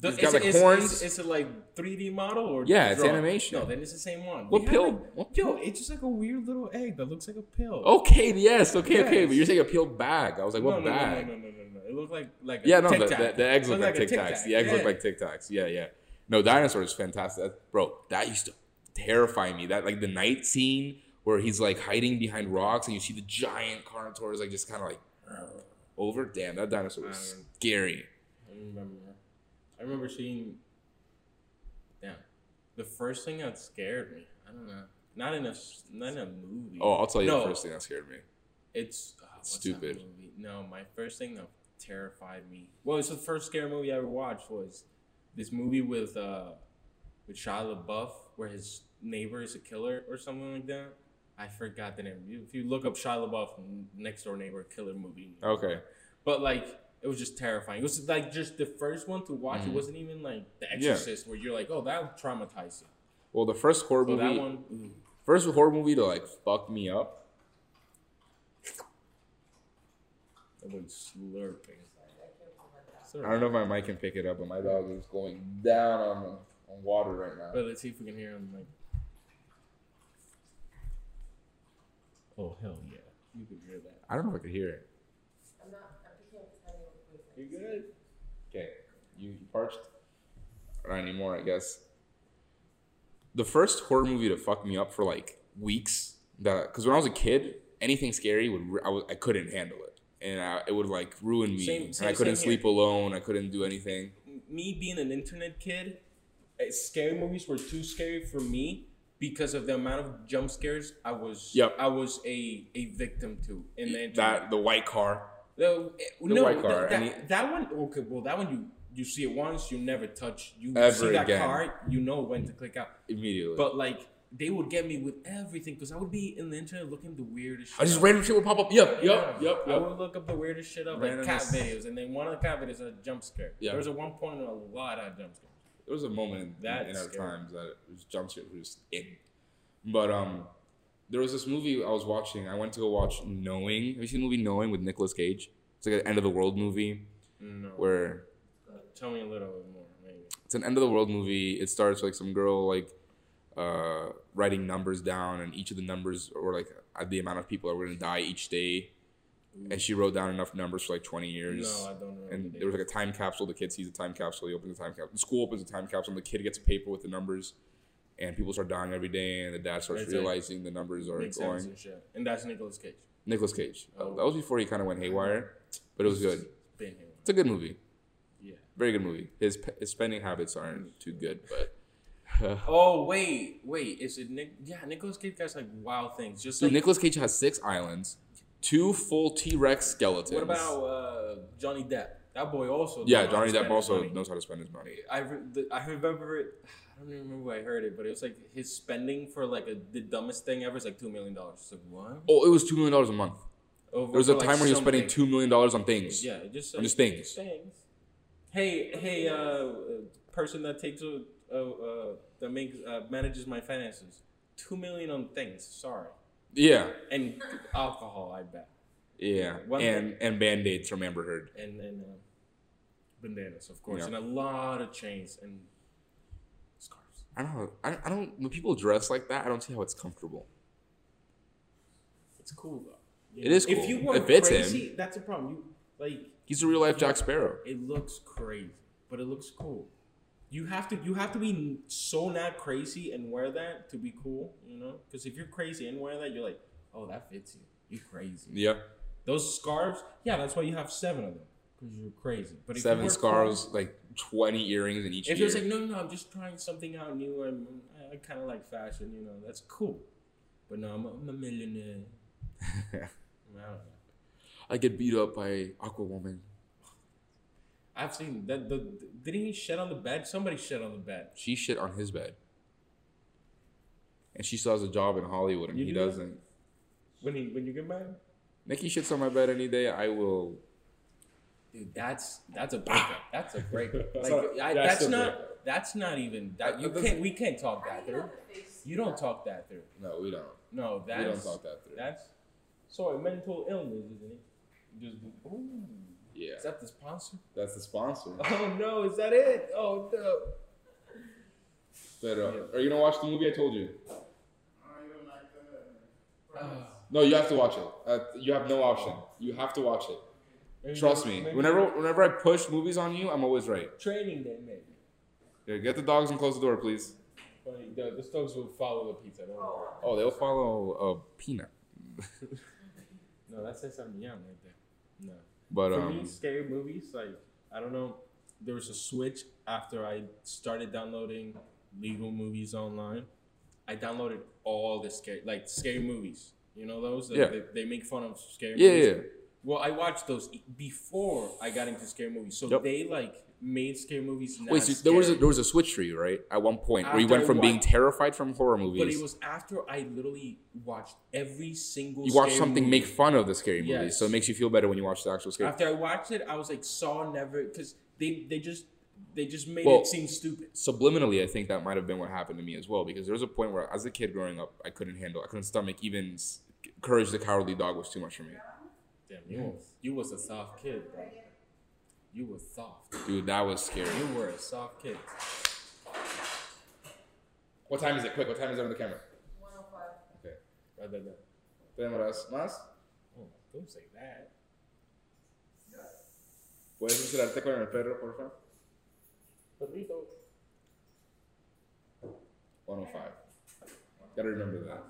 The- He's got is like it- is- horns. Is, is it like 3D model or Yeah, it's drawn? animation. No, then it's the same one. What pill? like- What yo, it's just like a weird little egg that looks like a pill. Okay, yes, okay, okay. But you're saying a pill bag. I was like, what no, no, bag? no, no, no, no, no. It looked like like a Yeah, no, the, the, the eggs It look like a Tic Tacs. The eggs Yeah. look like Tic Tacs. Yeah, yeah. No, dinosaur is fantastic. Bro, that used to terrify me. That like the night scene where he's like hiding behind rocks and you see the giant carnotaurs like just kind of like over. Damn, that dinosaur was Um, scary. I remember. I remember seeing. Damn, the first thing that scared me. I don't know. Not in a not in a movie. Oh, I'll tell you No. the first thing that scared me. It's that Stupid. No, my first thing that terrified me. Well, it's the first scary movie I ever watched was this movie with uh with Shia LaBeouf where his neighbor is a killer or something like that. I forgot the name. If you look up Shia LaBeouf next door neighbor killer movie. Okay. But like it was just terrifying. It was like just the first one to watch. It Mhm. wasn't even like The Yeah. Exorcist where you're like, oh, that traumatized you. Well, the first horror But movie, that one, ooh. first horror movie to like fuck me up. that one's slurping. I don't know if my mic can pick it up, but my dog is going down on on water right now. But let's see if we can hear him. Like, oh hell yeah, you can hear that. I don't know if I could hear it. I'm not, I'm picking up the timing of the You good? Okay, you, you parched? Not anymore, I guess. The first horror movie to fuck me up for like weeks, that because when I was a kid, anything scary would I, was, I couldn't handle it, and I, it would like ruin me, Same- and I couldn't same here. sleep alone. I couldn't do anything. Me being an internet kid, scary movies were too scary for me because of the amount of jump scares I was. Yep. I was a a victim to in the internet. That the white car. The, eh, no, white car, that, that, that one. Okay, well, that one you you see it once, you never touch. You Ever see that again. car, you know when to click out. Immediately. But like they would get me with everything because I would be in the internet looking the weirdest. I just shit random shit would pop up. Yep, Yeah. yep, yep, I would look up the weirdest shit up, like cat videos, and then one of the cat videos had a jump scare. Yeah. There was a one point a lot of jump scares. There was a moment in, That's in our scary. times that it was jump scares were just in. But um, there was this movie I was watching. I went to go watch Knowing. Have you seen the movie Knowing with Nicolas Cage? It's like an end of the world movie No. where Tell me a little bit more, maybe. it's an end of the world movie. It starts like some girl like uh, writing numbers down, and each of the numbers or like uh, the amount of people that were gonna die each day. And she wrote down enough numbers for like twenty years. No, I don't know. and there was like a time capsule. The kid sees a time capsule. He opens the time capsule. The school opens the time capsule, and the kid gets a paper with the numbers. And people start dying every day, and the dad starts sense. realizing the numbers are Makes going. and shit. And that's Nicolas Cage. Nicolas Cage. Oh. Uh, that was before he kind of went haywire, but it was good. It's a good movie. Yeah. Very good movie. His, his spending habits aren't too good, but Oh wait, wait. Is it Nick? Yeah, Nicolas Cage does like wild things. Just so like Nicolas Cage has six islands, two full T Rex skeletons. what about uh, Johnny Depp? That boy also. Yeah, knows how to Johnny Depp also money. knows how to spend his money. I re- the, I remember it. I don't even remember where I heard it, but it was like his spending for like a, the dumbest thing ever is like two million dollars. It's like what? Oh, it was two million dollars a month. Over There was a like, time where he was spending two million dollars on things. Yeah, just On like, just things. things. Hey, hey, uh, uh, person that takes a, uh, uh, that makes uh, manages my finances. Two million on things. Sorry, Yeah, and alcohol. I bet. yeah, One and and band aids from Amber Heard. and and uh, bandanas, of course, Yeah. and a lot of chains and scarves. I don't know. I, I don't. When people dress like that, I don't see how it's comfortable. It's cool though. You It know? is If cool. you were It fits him. that's a problem. You like He's a real life Jack Sparrow. it looks crazy, but it looks cool. You have to you have to be so not crazy and wear that to be cool, you know? Because if you're crazy and wear that, you're like, oh, that fits you. You're crazy. Yeah, Those scarves, yeah, that's why you have seven of them because you're crazy. But if seven scarves, clothes- like twenty earrings in each if you're like, no, no, I'm just trying something out new. and I, I kind of like fashion, you know, that's cool. But no, I'm a, I'm a millionaire. I don't know. I get beat up by Aquawoman. I've seen that. The, didn't he shed on the bed? Somebody shed on the bed. She shit on his bed, and she still has a job in Hollywood, and You he do that? doesn't. When he when you get married, Nikki shits on my bed any day. I will. dude, that's that's a breakup. That's a breakup. That's like not- I, that's that's a not breakup. that's not even that. You That doesn't- can't. We can't talk that through. You don't talk that through. No, we don't. No, that's we don't talk that through. that's sorry mental illness, isn't it? Just ooh. Yeah, Is that the sponsor? that's the sponsor. Oh no, is that it? Oh no. But uh, are you gonna watch the movie I told you? Ah. No, you have to watch it. Uh, you have no option. You have to watch it. Maybe Trust that's- me. maybe Whenever whenever I push movies on you, I'm always right. training day maybe. Yeah, get the dogs and close the door, please. The, the dogs will follow the pizza. Worry. Oh, they'll follow a peanut. No, that says I'm young right there. No. But For me, um, scary movies, like I don't know, there was a switch after I started downloading legal movies online. I downloaded all the scary, like scary movies. You know those? Like, Yeah. They, they make fun of scary yeah, movies. yeah. Well, I watched those before I got into scary movies, so Yep. they like made scary movies. Wait, so there was a, there was a switch for you, right? At one point, where you went from being terrified from horror movies. But it was after I literally watched every single. you watch scary something movie. make fun of the scary movies, Yes. so it makes you feel better when you watch the actual scary. After I watched it, I was like, Saw never, because they they just they just made Well- it seem stupid. Subliminally, I think that might have been what happened to me as well, because there was a point where, as a kid growing up, I couldn't handle, I couldn't stomach even Courage the Cowardly Dog was too much for me. Damn, you was you was a soft kid, bro. You were soft. Dude, that was scary. You were a soft kid. What time is it? Quick, what time is it on the camera? 105. Okay. Rather than, Tenemos más. oh, don't say that. ¿Puedes encerrarte con el perro, por favor? Perrito. 105. Gotta remember that.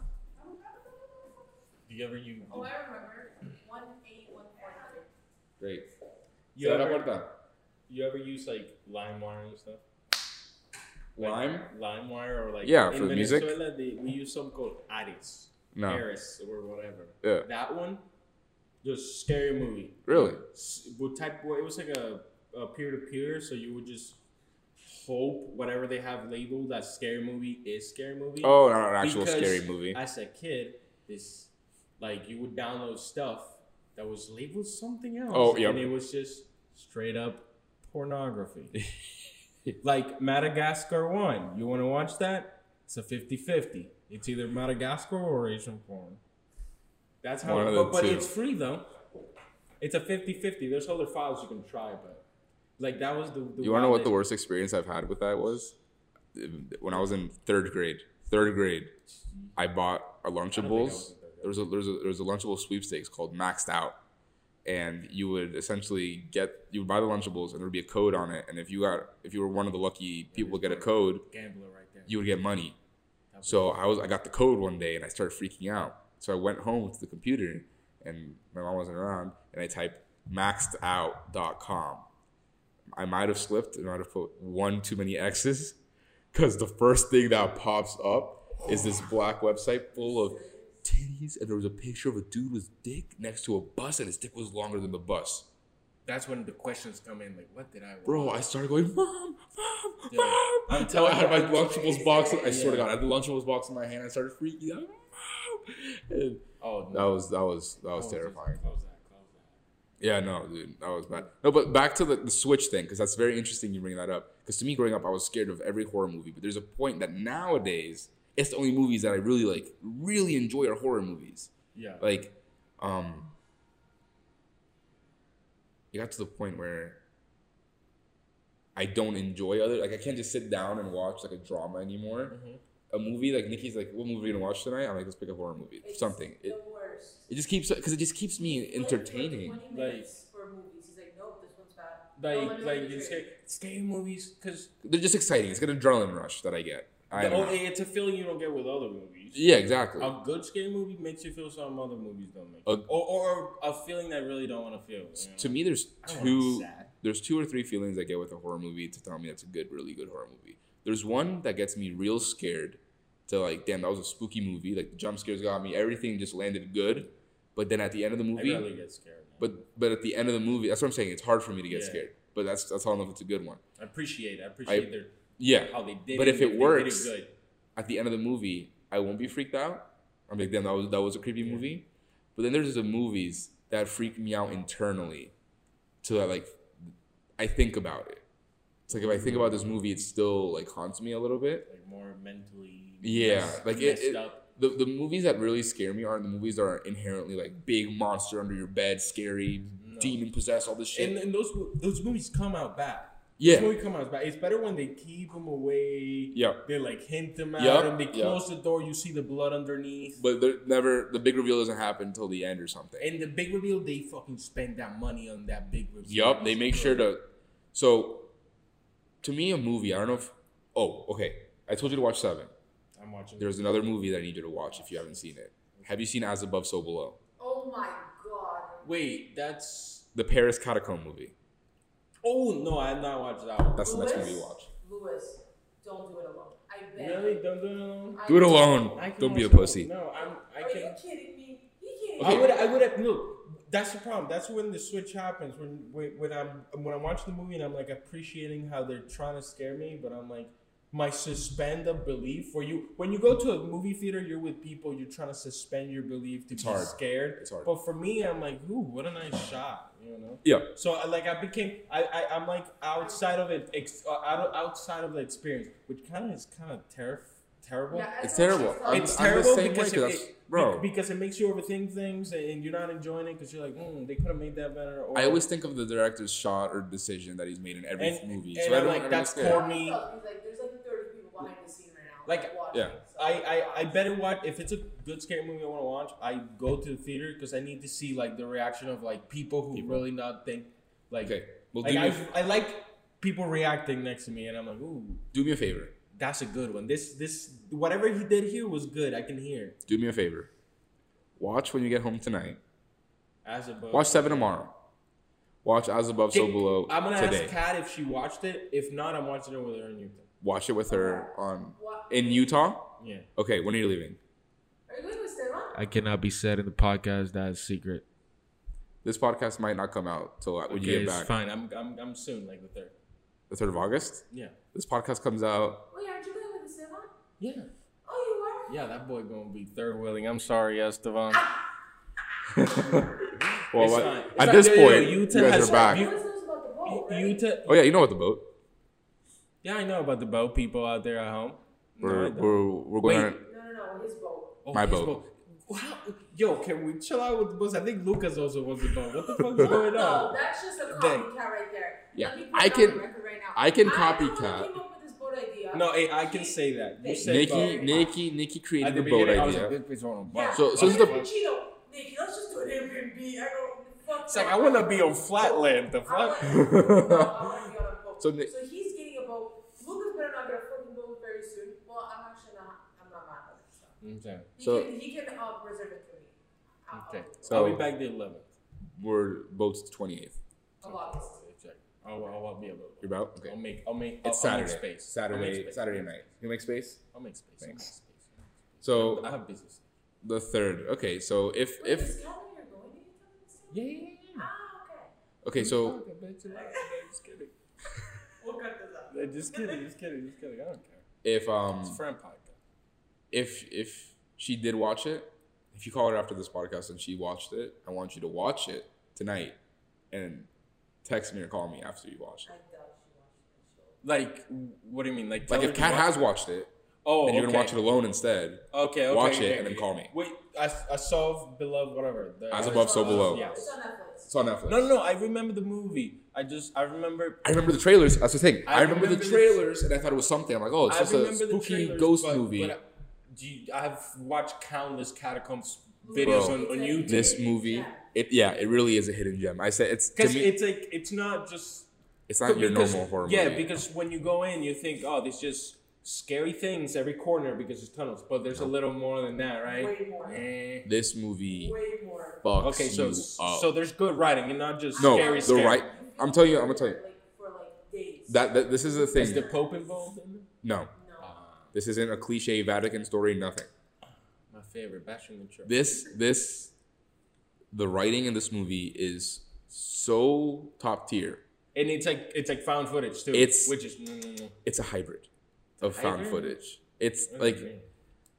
Do you ever you Oh, I remember. 18143. Great. you la ever puerta. you ever use like LimeWire and stuff? Lime? Like, LimeWire or like Yeah, in for music. Venezuela, They, we use something called Ares. No. Ares or whatever. Yeah. That one, just scary movie. Really? Would type well, it was like a, a peer-to-peer so you would just hope whatever they have labeled that scary movie is scary movie Oh, not an actual Because scary movie. as a kid this like you would download stuff that was labeled something else. Oh, yep. and it was just straight up pornography. Like madagascar 1 you want to watch that? It's a 50-50 it's either madagascar or asian porn. That's how of but, but it's free though. It's a 50-50 there's other files you can try but like that was the, the You want to know what the worst experience I've had with that was? When I was in third grade. Third grade, I bought a Lunchables. There was a there was a there was a Lunchable sweepstakes called Maxed Out, and you would essentially get you would buy the Lunchables and there would be a code on it, and if you got if you were one of the lucky people to get a code, gambler right there you would get money. So I was I got the code one day and I started freaking out. So I went home to the computer and my mom wasn't around and I typed maxedout.com. I might have slipped and I might have put one too many X's because the first thing that pops up is this black website full of titties and there was a picture of a dude with dick next to a bus and his dick was longer than the bus. that's when the questions come in like what did i watch? Bro, I started going, Mom, Mom, Yeah. Mom. I'm Until I had my telling Lunchables box. I swear to Yeah. God, I had the Lunchables box in my hand. I started freaking out. Mom. And oh that was that was that was Close terrifying. that, close that, close that. Yeah, no, dude, that was bad. No, but back to the, the Switch thing because that's very interesting. You bring that up because to me, growing up, I was scared of every horror movie. But there's a point that nowadays, it's the only movies that I really like, really enjoy are horror movies. yeah Like, um, it got to the point where I don't enjoy other like I can't just sit down and watch like a drama anymore. Mhm. A movie like Nikki's like, what movie are you gonna watch tonight? I'm like, let's pick a horror movie, It's something. the It, worst. it just keeps because it just keeps me entertaining. Like, 20 minutes for movies. He's like, nope, this one's bad. like Oh, like you the scary, scary movies because They're just exciting. It's an adrenaline rush that I get. I don't it's a feeling you don't get with other movies Yeah, exactly. a good scary movie makes you feel something other movies don't make A- or, or a feeling that I really don't want to feel you know? to me, there's I don't wanna be two. There's two or three feelings I get with a horror movie to tell me that's a good, really good horror movie. There's one that gets me real scared. To like, damn, that was a spooky movie. Like the jump scares got me. Everything just landed good. But then at the end of the movie, I movie, rarely get scared man. but but at the end of the movie, that's what I'm saying. It's hard for me to get Yeah. scared. But that's that's how I know if it's a good one. I appreciate it I appreciate their Yeah. how they did But it if it works- At the end of the movie, I won't be freaked out. I'm like, damn, that was that was a creepy movie. But then there's the movies that freak me out internally. To that, like, I think about it. It's like if I think about this movie, it still like haunts me a little bit. like more mentally Yeah, messed- like it- it- up The the movies that really scare me aren't the movies that are inherently like big monster under your bed, scary, No. demon possessed, all this shit. And, and those those movies come out bad. Yeah, Those movies come out bad. It's better when they keep them away. yeah. They like hint them out, Yup, and they yup. close the door. You see the blood underneath. But they're never the big reveal doesn't happen until the end or something. and the big reveal, they fucking spend that money on that big reveal. Yup, they make sure to. So, to me, a movie. I don't know if. Oh, okay. I told you to watch Seven. I'm watching. There's another movie that I need you to watch if you haven't seen it. Have you seen As Above, So Below? Oh my god. Wait, that's. The Paris Catacomb movie. Oh no, I have not watched that one. That's the next Louis? movie you watch. Lewis, don't do it alone. I beg. Really? Don't do it alone. I Do it alone. Don't be a pussy. No, I'm. I Are you kidding me? He can't. I would. I would have. Look, that's the problem. That's when the switch happens. When when when I'm when I'm watching the movie and I'm like appreciating how they're trying to scare me, but I'm like my suspend of belief. For you, when you go to a movie theater, you're with people. You're trying to suspend your belief to It's be hard. scared. It's hard. But for me, I'm like, ooh, what a nice shot. You know. Yeah. So like I became I, I I'm like outside of it ex, uh, out, outside of the experience, which kind of is kind of ter- terrible. Yeah, It's terrible. I'm- it's I'm the terrible same way, it, bro. because it makes you overthink things and you're not enjoying it because you're like, mm, they could have made that better. Or, I always think of the director's shot or decision that he's made in every and, movie. and so I I'm don't like, ever that's get scared. corny. Like, there's like 30 people behind the scene right now. Like, yeah. I, I, I better watch if it's a good scary movie I want to watch. I go to the theater because I need to see like the reaction of like people who People. really not think like. Okay. Well, like do, me, I, I like people reacting next to me, and I'm like, ooh, do me a favor. that's a good one. This this whatever he did here was good. I can hear Do me a favor. Watch when you get home tonight. as above. Watch Seven tomorrow. Watch As Above, So Below I'm gonna today. ask Kat if she watched it. If not, I'm watching it with her in Utah. Watch it with her on in Utah. Yeah. Okay, when are you leaving? Are you going with Stefan? I cannot be said in the podcast. That's secret. This podcast might not come out till when you get it's back. fine. I'm, I'm I'm soon, like the third. The third of August. Yeah. This podcast comes out. Wait, aren't you going with Stefan? Yeah. Oh, you are? Yeah, that boy gonna be third wheeling. I'm sorry, Estevan. Ah! Well, It's what- It's at fine. this Yo, yo, point, Utah you guys has- are back. you- You knows about the boat, right? Utah. oh yeah, you know what the boat. Yeah, I know about the boat people out there at home. No, We're don't. we're we're going Wait. No, no, no, his boat. Oh, my his boat. Wow. Yo, can we chill out with the boats? I think Lucas also wants the boat. What the fuck's No, going no, on? that's just a Dang. copycat right there. Yeah, Let me put I can- the right now. I can I'm the one who copycat. came up with this boat idea. No, hey, I can say that. You Hey, said Nikki, boat. Nikki, Nikki created the the boat beginning, I was idea. like, this bitch on a boat. Yeah. So- so this is the- if Nikki, let's just do an Airbnb. I don't. Fuck It's like. I wanna be on flatland. The I fuck. wanna- I wanna be on a boat. So So, Ni- he's getting a boat. Lucas better not get a fucking boat very soon. Well, I'm actually not. I'm not mad at this. Okay. He So- can, he can uh, reserve it for me. I'll- Okay. I'll- So I'll be back the 11th. We're boats twenty eighth. Of August. Check. I'll, I'll, I'll be able. You're about okay. I'll make. I'll make. It's I'll, I'll Saturday. make space. I'll make Saturday. space. Saturday night. You make space. I'll make space. I'll make Thanks. space. So I have business. the third. Okay, so if Wait, if is Calvin here going to Utah this time? Yeah, yeah, yeah. Ah, okay. okay, so just kidding. We'll cut this out. Just kidding. Just kidding. Just kidding. I don't care. if um It's a friend podcast. If if she did watch it, if you call her after this podcast and she watched it, I want you to watch it tonight and text me or call me after you watch I it. doubt she watched the. Like, what do you mean? Like, Like if her Kat watch- has watched it oh, and you're gonna watch it alone instead, Okay, okay. watch okay, it and then call me. Wait, I, I saw Beloved, whatever. The- As above, so below. Yeah. It's on Netflix. It's on Netflix. No, no, no. I remember the movie. I just, I remember. I remember the trailers. That's the thing. I, I remember, remember the the- trailers and I thought it was something. I'm like, oh, it's I just a spooky trailers, ghost but- movie. But I, do you, I've watched countless catacombs videos Bro. on, on YouTube. this movie, it yeah, it really is a hidden gem. I say it's Because it's like it's not just it's not your because- normal horror Yeah, movie. because when you go in, you think, oh, there's just scary things every corner because it's tunnels. But there's a little more than that, right? Way more. Eh. this movie Way more. fucks Okay, so you up. so there's good writing and not just no, scary. the scary. right. I'm telling you, I'm gonna tell you Like, for like days. that, that this is the thing. Is the Pope involved in it? no, no. This isn't a cliche Vatican story. Nothing. My favorite, bashing the church. This this the writing in this movie is so top tier. and it's like it's like found footage too. It's- which is no, no, no. It's a hybrid of found hybrid? footage. It's What like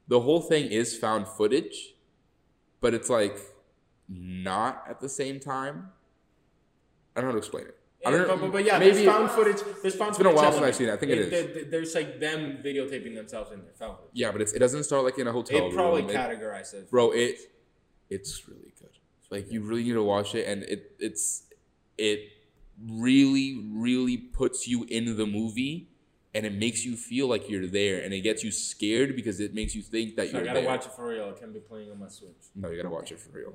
the whole thing is found footage, but it's like not at the same time. I don't know how to explain it. I don't but, know. but, but yeah, maybe there's found footage. There's found It's been a footage while since. I've seen it. I think it is. there- there- there's like them videotaping themselves in there. Found footage. yeah, but it's, it doesn't start like in a hotel It probably room. It- categorized as bro. It it's really good. Like you really need to watch it, and it it's it really, really puts you in the movie and it makes you feel like you're there and it gets you scared because it makes you think that So you're I gotta there. watch it for real. It can't be playing on my Switch. No, you gotta watch it for real.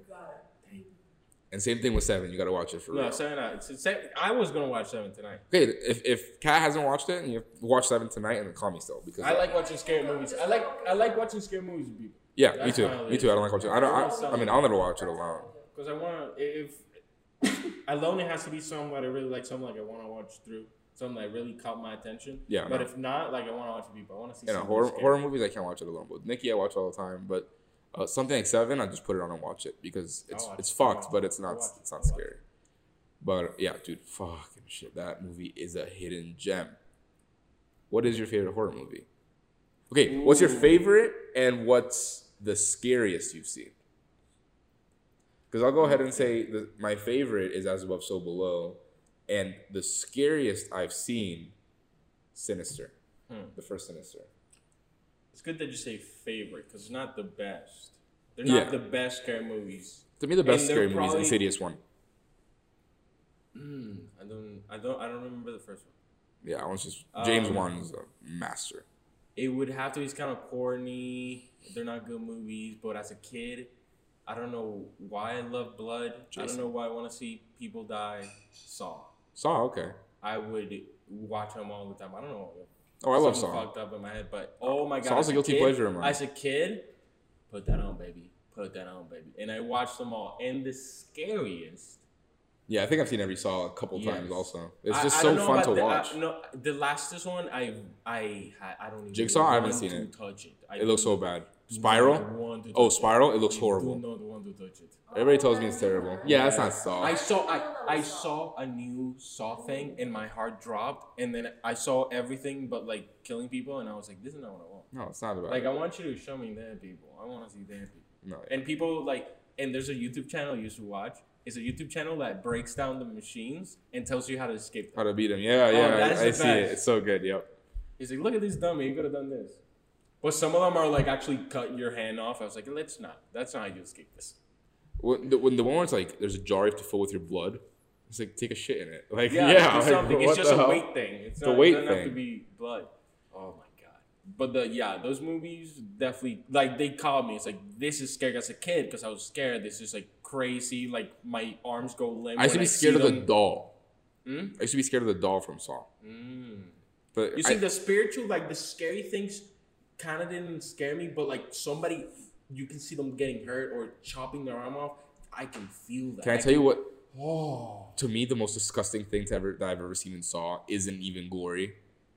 Got. And same thing with Seven. You gotta watch it for real. No, seven uh, it's, I was gonna watch seven tonight. Okay, if if Kat hasn't watched it, and you watch Seven tonight and then call me still because I like watching scary movies. I like I like watching scary movies with people Yeah, me too. Me too. I don't like watching. I don't. I, I mean, I'll never watch it alone. because I want to. If alone, it has to be something that I really like, something like I want to watch through, something that really caught my attention. Yeah, But no. if not, like I want to watch with people. I want to see. You know, horror scary. horror movies I can't watch it alone. But Nikki, I watch all the time. But uh, something like Seven, I just put it on and watch it because it's it's fucked, but it's not it's not scary. But yeah, dude, fucking shit. That movie is a hidden gem. What is your favorite horror movie? Okay, what's your favorite and what's the scariest you've seen? Because I'll go ahead and say the, my favorite is As Above, So Below, and the scariest I've seen, Sinister, Hmm. the first Sinister. It's good that you say favorite because it's not the best. They're Yeah. not the best scary movies. To me, the best And scary movie probably- is Insidious one. Mm, I don't. I don't. I don't remember the first one. Yeah, I was just James Um, Wan's a master. It would have to be kind of corny. They're not good movies, but as a kid, I don't know why I love blood. I don't know why I want to see people die. Saw. Saw, okay. I would watch them all the time. I don't know. Oh, I love Something Saw. Fucked up in my head, but oh my god, Saw's a guilty kid- pleasure of mine. As a kid, put that on, baby. Put that on, baby. And I watched them all. And the scariest. Yeah, I think I've seen every Saw a couple Yes. times. Also, it's just I so fun to the, watch. I, no, the lastest one, I I I don't even. Jigsaw? I haven't seen it. Touch it. I it looks so bad. Not Spiral. Oh, Spiral. It looks I horrible. Do not want to touch it. Everybody tells me it's terrible. Yeah, that's not Saw. I saw I, I saw a new Saw thing and my heart dropped and then I saw everything but like killing people and I was like, this is not what I want. no, it's not about. Like I want you to show me dead people. I want to see dead people. no, And people like and there's a YouTube channel you used to watch. It's a YouTube channel that breaks down the machines and tells you how to escape how to beat them? Yeah, yeah. Oh, that's I, I see it. It's so good. Yep. He's like, look at this dummy, He could have done this. But some of them are like actually cut your hand off. I was like, let's not. That's not how you escape this. When the, when the one where it's like there's a jar you have to fill with your blood, it's like take a shit in it. Like Yeah, yeah, like, something. It's just a hell? weight thing. It's The not, weight it doesn't have to be blood. Oh my god. But the yeah, those movies definitely like they called me. It's like this is scary as a kid because I was scared. This is like crazy. Like my arms go limp. I used to be scared of the doll. Hmm? I used to be scared of the doll from Saw. Mm. But You I- see, the spiritual, like the scary things, kind of didn't scare me. But like somebody, you can see them getting hurt or chopping their arm off. I can feel that. can I tell you what? Oh, To me, the most disgusting thing to ever that I've ever seen in Saw isn't even gory.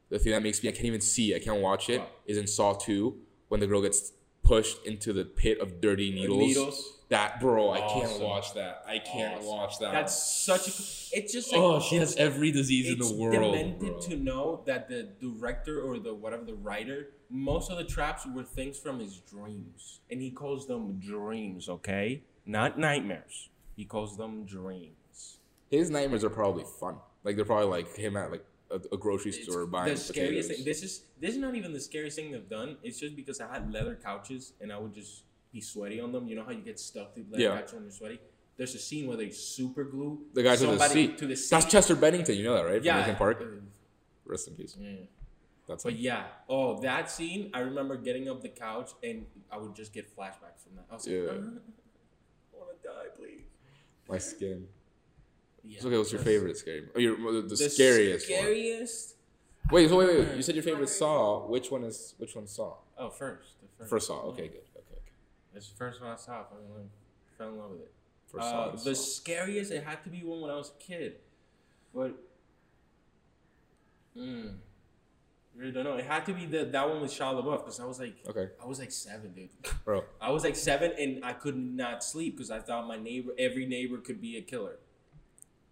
The thing that makes me I can't even see, I can't watch it, What? is in Saw Two when the girl gets pushed into the pit of dirty needles. needles. That bro, I can't watch that. I can't Awesome. watch that. That's such a. It's just like oh, she has every disease in the world. demented bro. to know that the director or the whatever the writer, most of the traps were things from his dreams, and he calls them dreams. Okay, not nightmares. He calls them dreams. His nightmares are probably fun. Like they're probably like him at like a, grocery It's store buying the scariest potatoes. thing. This is this is not even the scariest thing they've done. It's just because I had leather couches and I would just be sweaty on them. You know how you get stuck to leather Yeah. couches when you're sweaty. There's a scene where they super glue the guy to the seat. to the seat. That's Chester Bennington. You know that, right? From yeah. Linkin Park. uh, Rest in peace. yeah. That's But him. yeah, oh that scene, I remember getting up the couch and I would just get flashbacks from that. I was like, Yeah. "Uh, I want to die, please. my skin. Yeah. Okay, what's your favorite scary? Oh, your the, the The scariest. one. Scariest. Wait, so wait, wait. You said your favorite Saw. Which one is which one Saw? Oh, first. The first. First Saw. Okay, good. Okay, okay. It's the first one I saw. I fell in love, fell in love with it. First Saw. Uh, the Saw. scariest, it had to be one when I was a kid. But, mm, really don't know. It had to be the, that one with Shia LaBeouf because I was like, Okay, I was like seven, dude. bro. I was like seven and I could not sleep because I thought my neighbor, every neighbor could be a killer.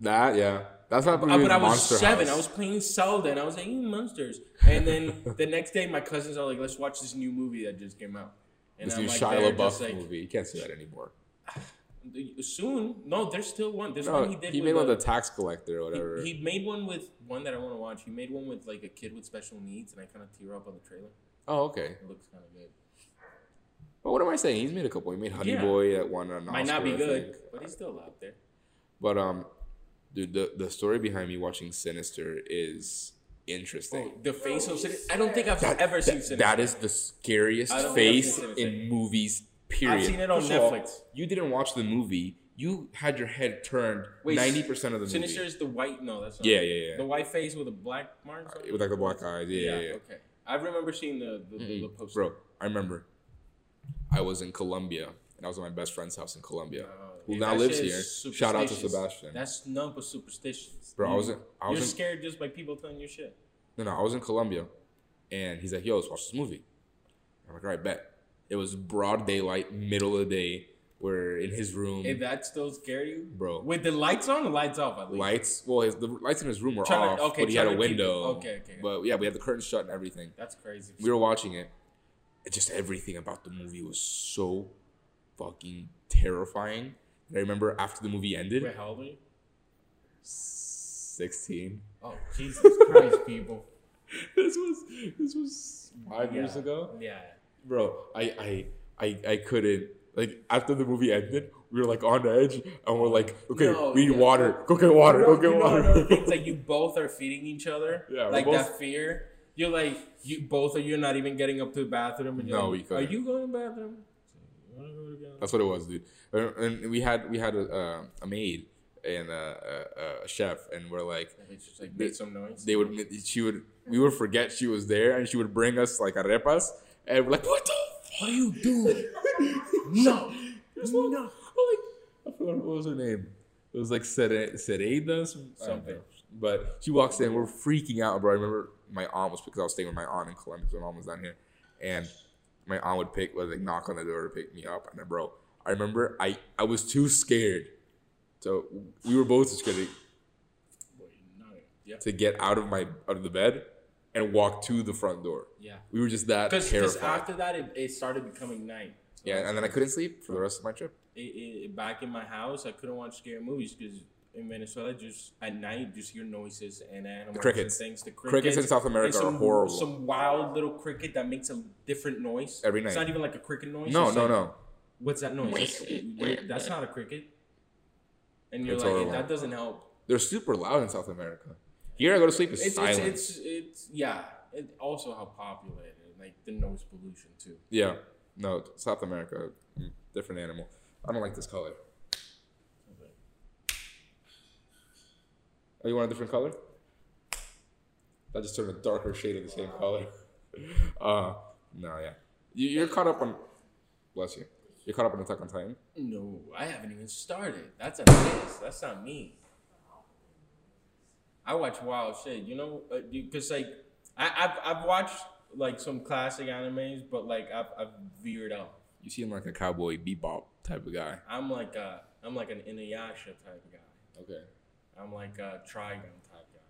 That yeah. That's not. Uh, but I was seven. I was playing Zelda and I was like, "Ooh, monsters. And then the next day, my cousins are like, let's watch this new movie that just came out. And this I'm new like, Shia LaBeouf like, movie. You can't see that anymore. Soon, no, there's still one. There's No, one he did. he with made one a- with the tax collector or whatever. He, he made one with one that I want to watch. He made one with like a kid with special needs, and I kind of tear up on the trailer. oh, okay. It looks kind of good. But what am I saying? He's made a couple. He made Honey Yeah. Boy that won an Might not be good, but he's still out there. But um, Dude, the, the story behind me watching Sinister is interesting. Oh, the face of Sinister. I don't think I've That- ever seen that- Sinister. that is the scariest I don't think I've face in movies. Period. I've seen it on First of all, Netflix. you didn't watch the movie. You had your head turned ninety percent of the Sinister movie. Sinister is the white. No, that's not Yeah, yeah, yeah. The white face with a black mark. it? With like the black eyes. Yeah, yeah, yeah. Okay, I remember seeing the the, the, the poster. Bro, I remember. I was in Colombia, and I was at my best friend's house in Colombia, Oh, who now lives here. Shout out to. Sebastian. That's none but superstitions. Bro, I was in- I was you're in- scared just by people telling you shit. No, no, I was in Colombia, and he's like, "Yo, let's watch this movie." I'm like, "All right, bet." It was broad daylight, middle of the day. We're in his room. If that still scare you, Bro. with the lights on, or lights off at least. lights. Well, his, the lights in his room were Trying off, to- okay, but he had a trying to keep it- window. okay, okay. But yeah, we had the curtains shut and everything. That's crazy. We were watching it. It just everything about the movie was so fucking terrifying. And I remember after the movie ended, Wait, how old you? sixteen. Oh, Jesus Christ, people. this was this was five Yeah. years ago. Yeah. Bro i i i, I couldn't like after the movie ended we were like on the edge and we're like okay No, we need yeah. water go get water go get water it's like you both are feeding each other. Yeah, like both- that fear. You're like you both of you are not even getting up to the bathroom. And you're No, like, we couldn't. Are you going to the bathroom? You wanna go together? that's what it was dude and, we had we had a, a maid and a, a, a chef and we're like just like make some noise. they would she would we would forget she was there and she would bring us like arepas and we're like what the what are you doing? no. No. Like, I forgot what was her name. It was like Sere- Sereda, don't Something. But she walks in, we're freaking out, bro. I remember my aunt was because I was staying with my aunt in Colombia. My mom was down here, and my aunt would pick, would like knock on the door to pick me up, and then, bro, I remember I I was too scared, so we were both scared to, to get out of my out of the bed and walk to the front door. Yeah. We were just that Because terrified. after that, it, it started becoming night. So yeah, and then I couldn't sleep for the rest of my trip. it, it, back in my house, I couldn't watch scary movies because in Venezuela, just at night, just hear noises and animals crickets. and things. The Crickets crickets in South America and are horrible. Some wild little cricket that makes a different noise Every night. It's not even like a cricket noise. No, no, like, no. What's that noise? That's, that's not a cricket. And you're It's like, horrible. that doesn't help. They're super loud in South America. Here, I go to sleep, it's, It's, it's, silent. it's, it's, yeah. It also how populated, like the noise pollution too. yeah, no, South America, different animal. I don't like this color. Oh, you want a different color? That just turned a darker shade of the same color. Uh, no, yeah. You, you're caught up on. Bless you. You're caught up on Attack on Titan. No, I haven't even started. That's a miss. That's not me. I watch wild shit, you know, uh, because like I, I've I've watched like some classic animes, but like I've I've veered out. You seem like a cowboy bebop type of guy. I'm like a I'm like an Inuyasha type of guy. Okay. I'm like a Trigun type guy.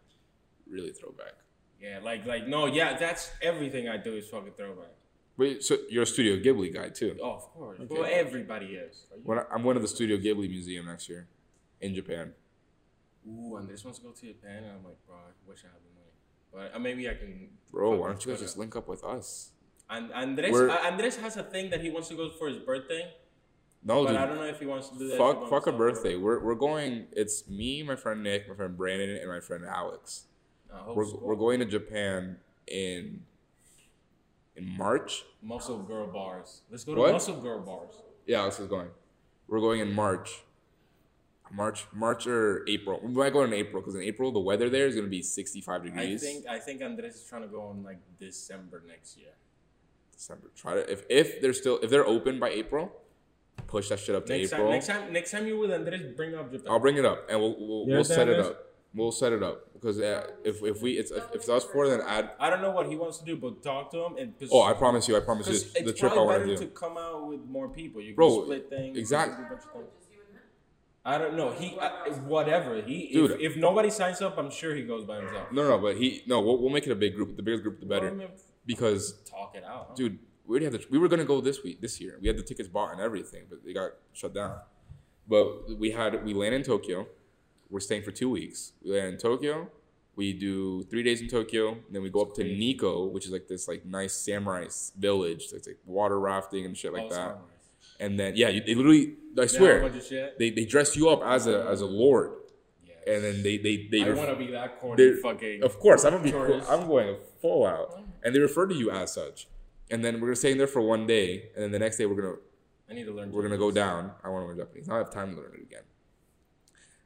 Really throwback. Yeah, like like no, yeah, that's everything I do is fucking throwback. Wait, so you're a Studio Ghibli guy too? Oh, of course. Okay. Well, everybody is. Are you- When I, I'm going to the Studio Ghibli Museum next year in Japan. Ooh, Andres wants to go to Japan, and I'm like, bro, I wish I had the money. But uh, maybe I can. Bro, why don't you guys just link up with us? And Andres, We're- uh, Andres has a thing that he wants to go for his birthday, No, but dude. I don't know if he wants to do that. Fuck, fuck a birthday. We're, we're going. It's me, my friend Nick, my friend Brandon, and my friend Alex. I hope We're, so. we're going to Japan in in March. Muscle girl bars. Let's go to What? muscle girl bars. Yeah, Alex is going. We're going in March. March, March or April. We might go in April because in April the weather there is gonna be 65 degrees. I degrees. think I think Andres is trying to go in like December next year. December. Try to if if they're still if they're open by April, push that shit up to Next April. time, next time, next time you with Andres, bring up Japan. I'll bring it up and we'll we'll, we'll set it up. We'll set it up because uh, if if we it's if, if it's us four then add. I don't know what he wants to do, but talk to him and. Cause, Oh, I promise you, I promise you it's it's the trip I probably want better to to come out with more people. You can Bro, split things. you I don't know. He uh, whatever he. Dude. if, if nobody signs up, I'm sure he goes by himself. No, no, but he no. We'll, we'll make it a big group. The bigger group, the Well, I better. mean, Because talk it out, huh? dude, we already had the, we were gonna go this week, this year. We had the tickets bought and everything, but they got shut down. But we had we land in Tokyo. We're staying for two weeks. We land in Tokyo. We do three days in Tokyo. Then we go up to Nikko, which is like this like nice samurai village. It's like water rafting and shit like Oh, that. sorry. And then yeah, they literally I swear, they they dress you up as a as a lord. Yeah. and then they they they. I want to be that corny fucking. Of course, I'm gonna be. Cool. I'm going full out, and they refer to you as such. And then we're staying there for one day, and then the next day we're gonna I need to learn. we're gonna go down. I want to learn Japanese. I don't have time to learn it again.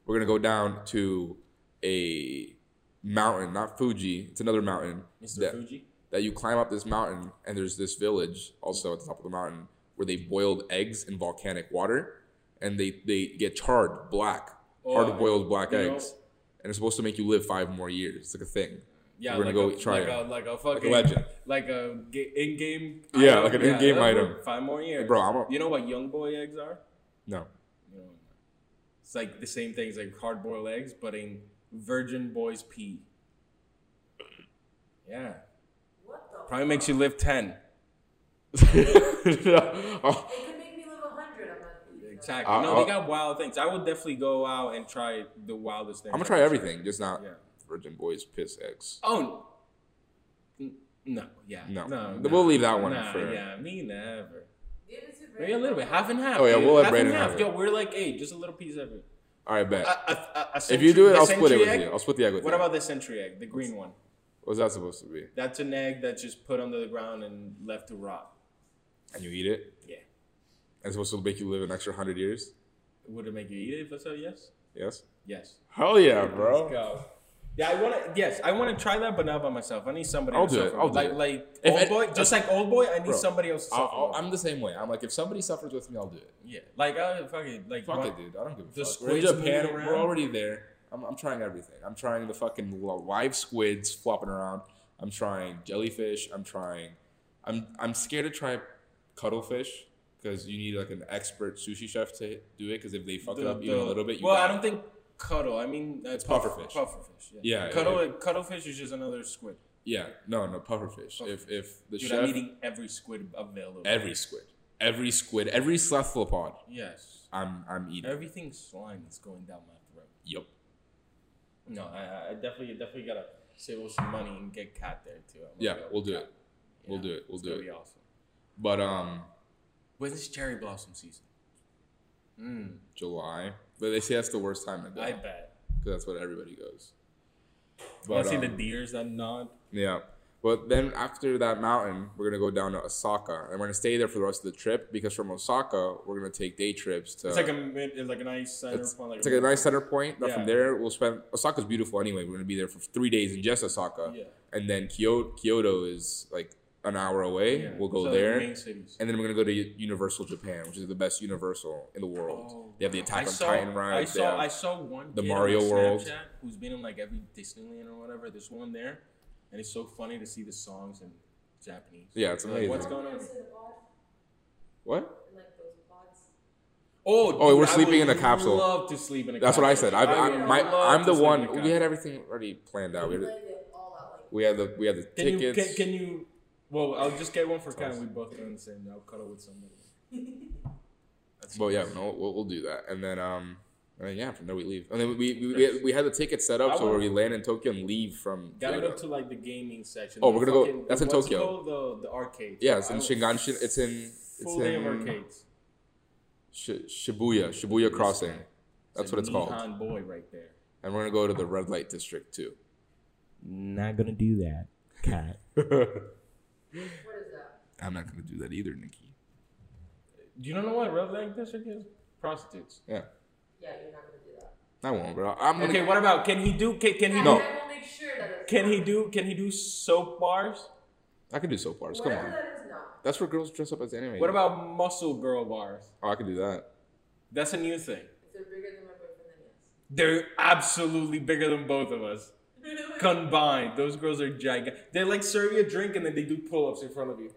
We're gonna go down to a mountain, not Fuji. It's another mountain Mr. that, Fuji. that you climb up this mountain, and there's this village also at the top of the mountain where they boiled eggs in volcanic water, and they they get charred black, oh, hard Oh, boiled black you know- eggs, and it's supposed to make you live five more years. It's like a thing. Yeah, We're gonna a, go try like it. a like a fucking legend. like a ga- in-game. Yeah, item. like an in-game that'll item. Five more years, Bro, I'm a- you know what young boy eggs are? No. You know, it's like the same thing as like hard boiled eggs, but in virgin boy's pee. Yeah, What the? probably makes you live ten. Oh, It could make me live a hundred. I'm not eating that. Exactly. Uh, no, they got wild things. I would definitely go out and try the wildest things. I'm gonna try everything, just not Yeah. Virgin Boys piss eggs. Oh. No, yeah, No. no. We'll leave that one Nah, for- yeah, me never. Maybe a little bit, half and half. Oh, yeah, dude. we'll let half Brandon and half. have it. Yo, we're like, hey, just a little piece of it. All right, bet. A- a- a- if you do it, I'll split it with egg? you. I'll split the egg with What you. about the century egg, the green one? What's that supposed to be? That's an egg that's just put under the ground and left to rot. And you eat it? Yeah. And it's supposed to make you live an extra hundred years? Would it make you eat it if I said yes? Yes. Yes. Hell yeah, bro. Let's go. Yeah, I want to. Yes, I want to try that, but not by myself. I need somebody. I'll to do it, suffer I'll do like, it. Like If old it- boy, just like old boy. I need Bro, somebody else to suffer. With. I'm the same way. I'm like, if somebody suffers with me, I'll do it. yeah, like I fuck it, like Fuck it, dude. I don't give a The fuck. We're in Japan. We're already there. I'm, I'm trying everything. I'm trying the fucking live squids flopping around. I'm trying jellyfish. I'm trying. I'm I'm scared to try cuttlefish because you need like an expert sushi chef to do it. Because if they fuck it the- up even a little bit, you well, I don't think cuddle. I mean, uh, It's puff- pufferfish. Pufferfish. Yeah. Yeah, Cuddle. Cuttlefish is just another squid. Yeah, no, no pufferfish. If if the Dude, chef I'm eating every squid available. every squid, every squid, every cephalopod, Yes. I'm I'm eating. Everything slime is going down my throat. Yep. No, I, I definitely, definitely gotta save some money and get cat there too. Yeah, we'll do cat. it. We'll do it. We'll it's do it. Awesome. But um, When is cherry blossom season? Mm, July. But they say that's the worst time to go I bet because that's what everybody goes. But to see the um, deers that nod? yeah. But then after that mountain, we're gonna go down to Osaka, and we're gonna stay there for the rest of the trip because from Osaka we're gonna take day trips to. It's like a it's like a nice center it's, point. Like it's like a nice center point. But Yeah. from there, we'll spend. Osaka's beautiful anyway. We're gonna be there for three days in just Osaka, Yeah. and then Kyoto. Kyoto is like an hour away. Yeah. We'll go Those are the there, and then we're gonna go to Universal Japan, which is the best Universal in the world. Oh, they have the. Attack I on saw, Titan I saw, I saw one the kid on Mario my World. Snapchat who's been in like every Disneyland or whatever. There's one there, and it's so funny to see the songs in Japanese. Yeah, it's Like, amazing. what's going on? Ever seen a pod? what? In, like? Oh, Oh, we're I sleeping would in a capsule. Love to sleep in a. That's what I said. I, I, would my, love I'm the one. We had everything already planned out. We had, Planned it all out. Like, we had the we had the Can you tickets. can, can you? Well, I'll just get one for Ken. We both go in the same. I'll cuddle with somebody. That's But yeah, no, we'll, we'll do that, and then um, and then, yeah, from there we leave, and then we we, we, we had the tickets set up I so where we land in Tokyo and leave from. Gotta Kyoto. go to like the gaming section. Oh, The we're gonna go- fucking- that's in Tokyo. called? The the arcade. Yeah, it's in I want Shinganshin. It's in it's Full day of arcades. Sh- Shibuya Shibuya Crossing. That's what it's called. Nihon boy right there. And we're gonna go to the red light district too. Not gonna do that, cat. what is that? I'm not gonna do that either, Nikki. Do you don't know what red light district is? Prostitutes. Yeah, Yeah, you're not gonna do that. I won't, bro. I'm gonna. Okay, what about can he do? Can, can he No. do? I will make sure that it's Can he do? Can he do soap bars? I can do soap bars. Come Whatever on. that is not. That's where girls dress up as anime. What about muscle girl bars? Oh, I can do that. That's a new thing. If they're bigger than my boyfriend, then yes. They're absolutely bigger than both of us combined. Those girls are gigantic. They like serve you a drink and then they do pull-ups in front of you.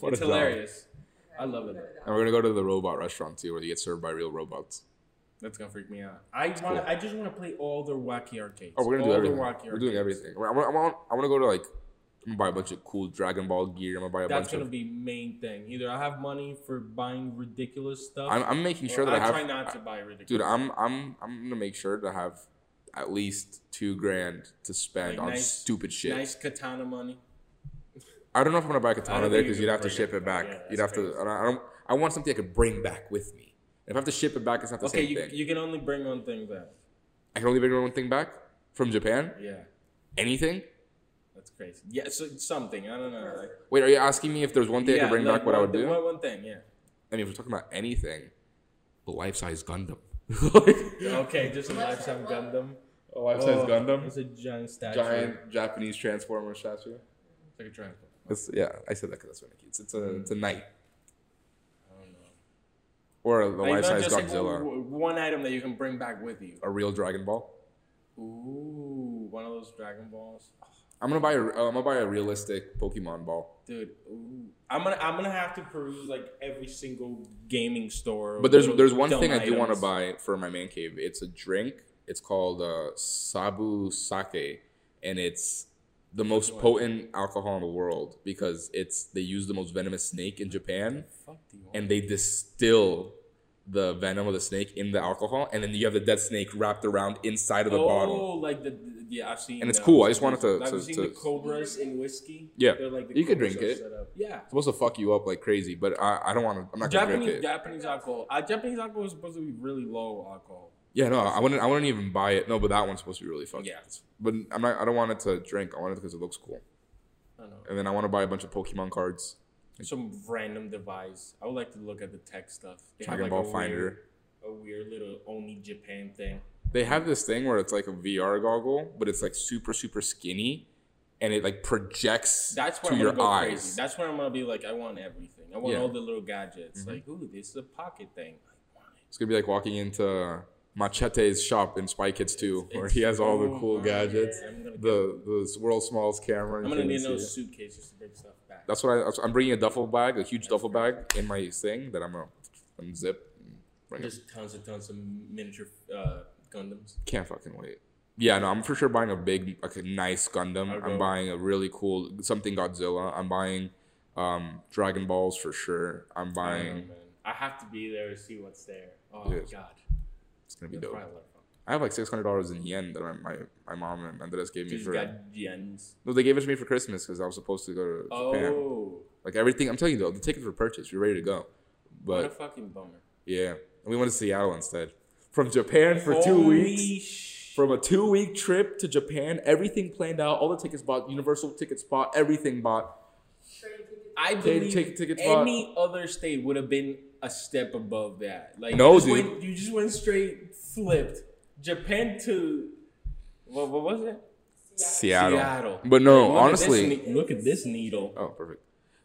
What it's a dog. hilarious. I love it. And we're gonna go to the robot restaurant too, where they get served by real robots. That's gonna freak me out. I want. cool. I just want to play all their wacky arcades. Oh, we're gonna do everything. The wacky We're doing arcades. everything. I want. I want. I want to go to like. I'm gonna buy a bunch of cool Dragon Ball gear. I'm gonna buy a That's bunch gonna of. be main thing. Either I have money for buying ridiculous stuff. I'm, I'm making or sure that I, I have. try not to buy ridiculous. Dude, I'm I'm I'm gonna make sure to have at least two grand to spend Like on nice- stupid shit. Nice katana money. I don't know if I'm gonna buy a katana there because you you'd have to ship it it back. Yeah, you'd have to. crazy. I don't, I don't. I want something I could bring back with me. If I have to ship it back, it's not the Okay, same you, thing. you can only bring one thing back. I can only bring one thing back from Japan. Yeah, Anything? that's crazy. Yeah, so something. I don't know. Like, Wait, are you asking me if there's one thing I yeah, could bring like back? What I would do? One, one thing, yeah. I mean, if we're talking about anything, the life-size Gundam. like, Okay, just a life-size Gundam. A life-size Oh, Gundam. It's a giant statue. Giant Japanese Transformer statue. It's like a transformer. It's, yeah, I said that because that's what it It's, it's a it's a knight I don't know. or a, a life-size just like Godzilla, w- w- one item that you can bring back with you. a real Dragon Ball. Ooh, one of those Dragon Balls. I'm gonna buy a uh, I'm gonna buy a realistic Pokemon ball. Dude, ooh. I'm gonna I'm gonna have to peruse like every single gaming store. But there's there's one dumb thing I do want to buy for my man cave. It's a drink. It's called uh, Sabu Sake, and it's the most potent alcohol in the world because it's they use the most venomous snake in Japan, Fuck do you want? and they distill the venom of the snake in the alcohol, and then you have the dead snake wrapped around inside of the oh, bottle. like the, the- yeah, I've seen. And it's uh, cool. I just wanted to- I've to- seen to- the cobras in whiskey. Yeah. They're like the You could drink it. Yeah. It's supposed to fuck you up like crazy, but I, I don't want to. I'm not gonna Japanese drink it. Japanese alcohol. Uh, Japanese alcohol is supposed to be really low alcohol. Yeah, no, I wouldn't. I wouldn't even buy it. No, but that one's supposed to be really fun. Yeah. But I'm not. I don't want it to drink. I want it because it looks cool. I know. And then I want to buy a bunch of Pokemon cards. Some random device. I would like to look at the tech stuff. They Dragon like, Ball a Finder. Weird, a weird little only Japan thing. They have this thing where it's like a VR goggle, but it's like super super skinny, and it like projects That's where to I'm your go eyes. crazy. That's where I'm gonna be like, I want everything. I want Yeah. Mm-hmm. all the little gadgets. Like, ooh, this is a pocket thing. I want it. It's gonna be like walking into Machete's shop in Spy Kids 2, where he has all the cool gadgets, the the world's smallest camera. I'm gonna need those suitcases to bring stuff back. That's what I, I'm bringing a duffel bag, a huge duffel bag in my thing that I'm gonna unzip. And bring it. Just tons and tons of miniature uh, Gundams. Can't fucking wait. Yeah, no, I'm for sure buying a big, like a nice Gundam. I'm buying a really cool something Godzilla. I'm buying um Dragon Balls for sure. I'm I, know, buying. I have to be there to see what's there. Oh my Yes. god. It's gonna be That's dope. probably a lot of fun. I have like six hundred dollars in yen that my, my my mom and Andres gave me Just for. got yens. No, they gave it to me for Christmas because I was supposed to go to Japan. Oh, Like everything, I'm telling you though, the tickets were purchased. We're ready to go. what a But fucking bummer. yeah, and we went to Seattle instead. From Japan for two weeks. sh- From a two week trip to Japan, everything planned out, all the tickets bought, Universal tickets bought, everything bought. Train tickets. I Take- believe take tickets any other state would have been a step above that. Like No, you just dude. Went, you just went straight flipped. Japan to what? What was it? Seattle. Seattle. But no, Look at honestly. ne- look at this needle. Oh, perfect.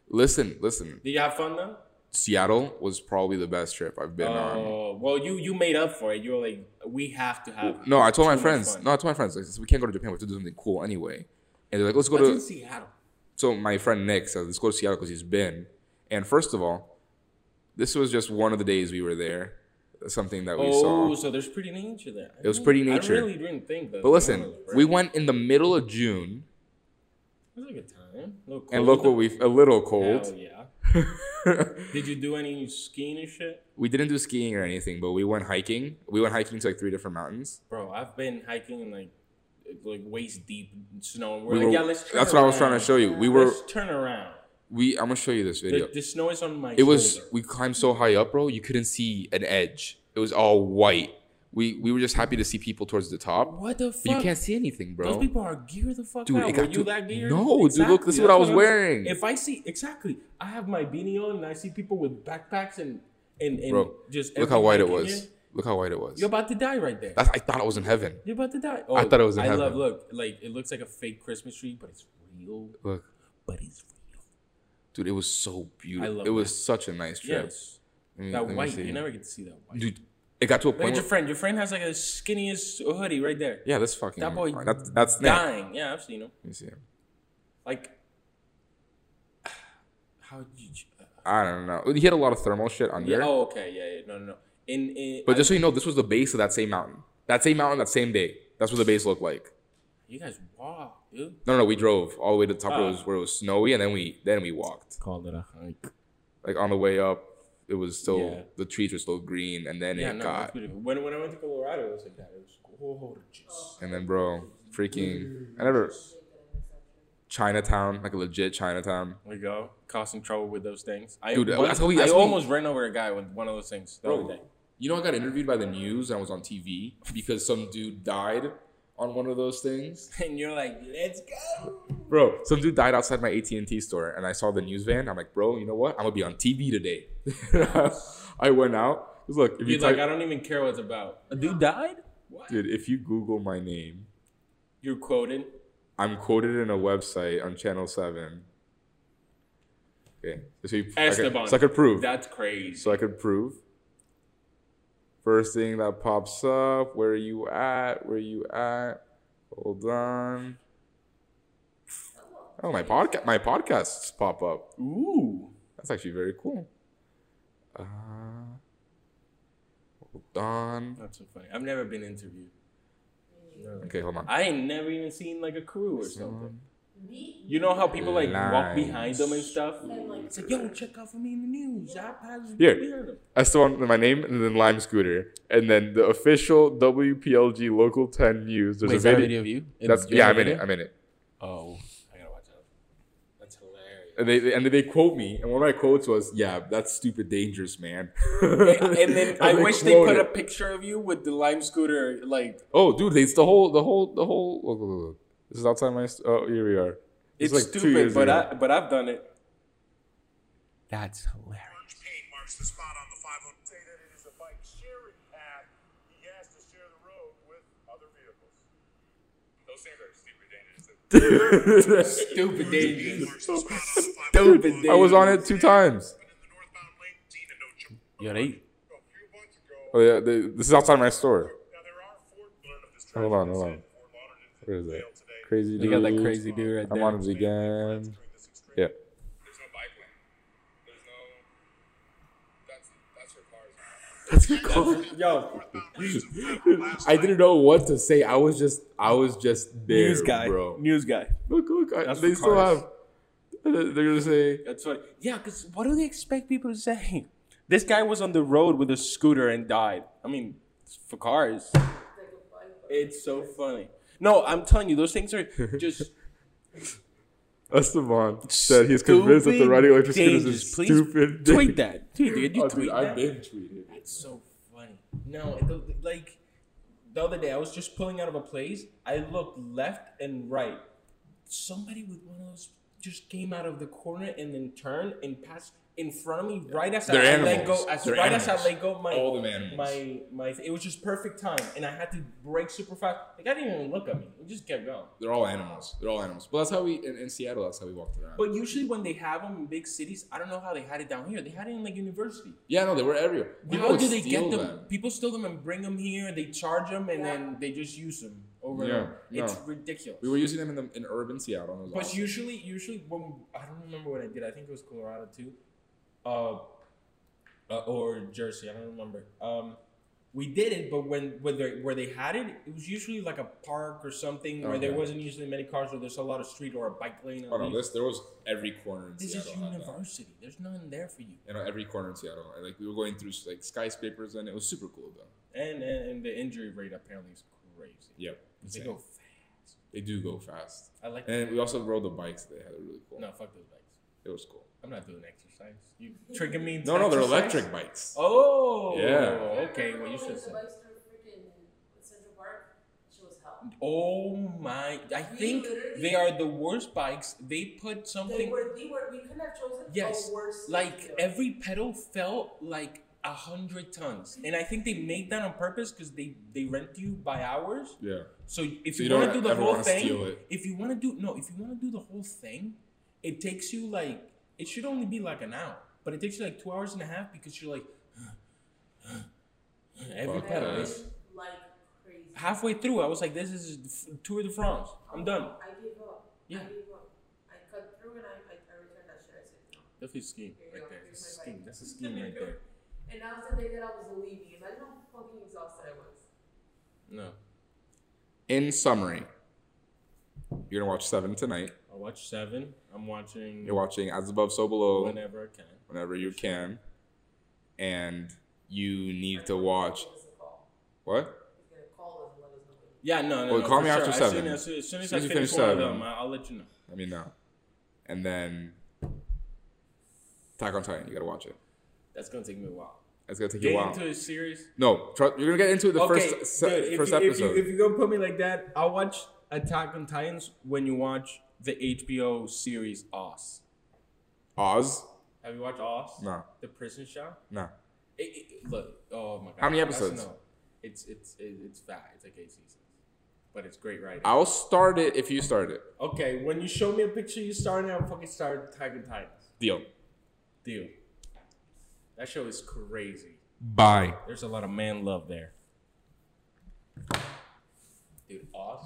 Listen, listen. Did you have fun though? Seattle was probably the best trip I've been on. Oh, well, you you made up for it. You were like, we have to have. No, I told my friends. No, I told my friends like, we can't go to Japan. We have to do something cool anyway. And they're like, let's go What's to. Seattle? So my friend Nick said, let's go to Seattle because he's been. And first of all, this was just one of the days we were there. Something that we Oh, saw. so there's pretty nature there. It was pretty nature. I really didn't think that. But listen, we went in the middle of June, It was a good time. A little and look what we a little cold. Hell yeah. Did you do any skiing and shit? we didn't do skiing or anything, but we went hiking. We went hiking to like three different mountains. Bro, I've been hiking in like like waist deep snow. And we're We like, were- yeah, let's turn that's what I was trying to show you. We were Let's turn around. We. I'm gonna show you this video. The, the snow is on my It was shoulder. we climbed so high up, bro. You couldn't see an edge. It was all white. We we were just happy to see people towards the top. What the fuck? But you can't see anything, bro. Those people are geared the fuck Dude, out. it got Were you to- that geared? No, dude, look, this is what I was wearing. If I see exactly, I have my beanie on and I see people with backpacks and and, and Bro, just Look how white it was. in, Look how white it was. You're about to die right there. That's, I thought it was in heaven. You're about to die. Oh, I thought it was in I love look like it looks like a fake Christmas tree, but it's real. Look, But it's. Dude, it was so beautiful. love It was such a nice trip. Yes. That white, you never get to see that white. dude. It got to a point. at your friend. Your friend has like a skinniest hoodie right there. yeah, that's fucking. That boy That's that's Nick. Dying. Yeah, I've seen him. me see him. Like, how did you? Uh, I don't know. He had a lot of thermal shit under. Yeah. Oh, okay. Yeah. yeah. No, no, no. In, in But I- just so you know, this was the base of that same mountain. That same mountain, that same day. That's what the base looked like. you guys walk, dude. No, no, we drove all the way to the top where, it Ah. was, where it was snowy, and then we then we walked. Called it a hike. Like on the way up, it was still Yeah. the trees were still green, and then Yeah, it no, got. When when I went to Colorado, it was like that. It was gorgeous. and then bro, freaking I never Chinatown, like a legit Chinatown. There you go, causing trouble with those things. I, Dude, one- that's how we- I how we- almost ran over a guy with one of those things the Bro, other day. You know, I got interviewed by the news and I was on TV because some dude died on one of those things. And you're like, let's go. Bro, some dude died outside my AT and T store, and I saw the news van. I'm like, bro, you know what? I'm gonna be on TV today. I went out. 'cause Look, if you He's like, I don't even care what it's about. A dude died? What? dude, if you Google my name, You're quoted. I'm quoted in a website on Channel Seven. Okay, so, you, I could, Esteban. so I could prove. That's crazy. so I could prove. First thing that pops up, where are you at? Where are you at? Hold on. Oh, my podcast, my podcasts pop up. Ooh. That's actually very cool. Uh, hold on. That's so funny. I've never been interviewed. No. Okay, hold on. I ain't never even seen like a crew or something. Me? You know how people like walk behind them and stuff? And It's like, yo, check out for me in the news. I passed Here. behind them. That's the one. My name and then Lime Scooter, and then the official WPLG Local 10 News. There's Wait, a is that a video. video of you? That's yeah, I'm in it. I'm in it. Oh, I gotta watch that. That's hilarious. And they they- and they quote me, and one of my quotes was, "Yeah, that's stupid, dangerous, man." and then I they wish they quote put a picture of you with the lime scooter, like Oh, dude, it's the whole, the whole, the whole. Look, look, look. This is outside my. st- Oh, here we are. it's, like two stupid, years but ago. I but I've done it. That's hilarious. Orange marks the spot on the 500. Say that it is a bike sharing path. He has to share the road with other vehicles. Those things are stupid dangerous. Stupid dangerous. Marks the spot on the 500. Stupid dangerous. I was on it two times. But in the northbound lane, Tina, no jump. Yo, they A few months ago, Oh yeah, they, this is outside my store. now there are four learn of this Hold on, hold on. Where is it? Failed. Crazy they dude. got that crazy dude right I'm there. on it again. During this extreme Yeah. There's no bike lane. There's no. That's that's for cars. Yo, I didn't know what to say. I was just, I was just there, news guy, bro. news guy. Look, look, I, That's they still cars. have. They're gonna say, That's funny. Yeah, because what do they expect people to say? This guy was on the road with a scooter and died. I mean, for cars. It's so funny. No, I'm telling you, those things are just Esteban said he's convinced that the riding electric scooters is Please stupid. Tweet that. Tweet, did you Oh, tweet dude, that? I've been tweeting. It's so funny. No, the- like the other day, I was just pulling out of a place. I looked left and right. Somebody with one of those just came out of the corner and then turned and passed in front of me right as They're I let go. As They're right as I let go, my All them animals. my my. It was just perfect time, and I had to brake super fast. Like I didn't even look at me. It just kept going. They're all animals. They're all animals. But that's how we in, in Seattle. That's how we walked around. But usually when they have them in big cities, I don't know how they had it down here. They had it in like university. yeah, no, they were everywhere. People How do they get them? People steal them and bring them here. They charge them and then they just use them over Yeah. It's ridiculous. We were using them in the in urban Seattle. and it was but awesome. usually, usually when I don't remember what I did. I think it was Colorado too, uh, uh, or Jersey. I don't remember. Um, we did it, but when where they, where they had it, it was usually like a park or something where there wasn't usually many cars. or there's a lot of street or a bike lane. Oh no, least. this there was every corner in This is Seattle. that. university. There's nothing there for you. You know, every corner in Seattle. Like we were going through like skyscrapers, and it was super cool though. And and, and the injury rate apparently is crazy. Yep, They go fast. They do go fast. I like. And we also rode the bikes. They had it really cool. no, fuck those bikes. It was cool. I'm not doing exercise. You tricking me? into No, no, they're exercise? electric bikes. Oh, Yeah. Okay, well you should The say. bikes through freaking Central Park. She was hell. Oh my! I We think they are the worst bikes. They put something. They something. were, they were, we couldn't have chosen Yes, a worse. like video. every pedal felt like a hundred tons, and I think they make that on purpose because they they rent you by hours. Yeah. So if So you, you want to don't the whole thing, if you want to do no, if you want to do the whole thing, it takes you like it should only be like an hour, but it takes you like two hours and a half because you're like every Fuck pedal. that. It's, like crazy. halfway through, I was like, "This is f- Tour de France. I'm oh, done." I gave up. Yeah. I gave up. I cut through and I, I, I returned that shit. I said no. That's a scheme right there. That's a scheme. That's a scheme right there. And that was the day that I was leaving. Imagine how fucking exhausted I was. No, In summary, you're gonna watch Seven tonight. I watch seven. I'm watching You're watching As Above, So Below whenever I can. whenever you can, and you need to watch Give us a what? Gonna call us and let us know. what he- Yeah, no, no. Well, no, call for me after As seven. soon as, as soon as, As soon I as you finish, finish seven. them, I- I'll let you know. Let me know. And then Attack on Titan. You gotta watch it. That's gonna take me a while. It's gonna take you a Get while. into a series. no, tr- you're gonna get into the okay, first se- good. If, first you, if, episode. you, if you're gonna put me like that, I'll watch Attack on Titans when you watch the HBO series Oz. Oz? Have you watched Oz? No, The prison show. no. It, it, look, oh my god. How many that's episodes? no. It's it's it, it's fat. It's like eight seasons, but it's great writing. I'll start it if you start it. Okay, when you show me a picture you starting, I'll fucking start Attack on Titans. Deal. Deal. That show is crazy. Bye. There's a lot of man love there. Dude, Oz.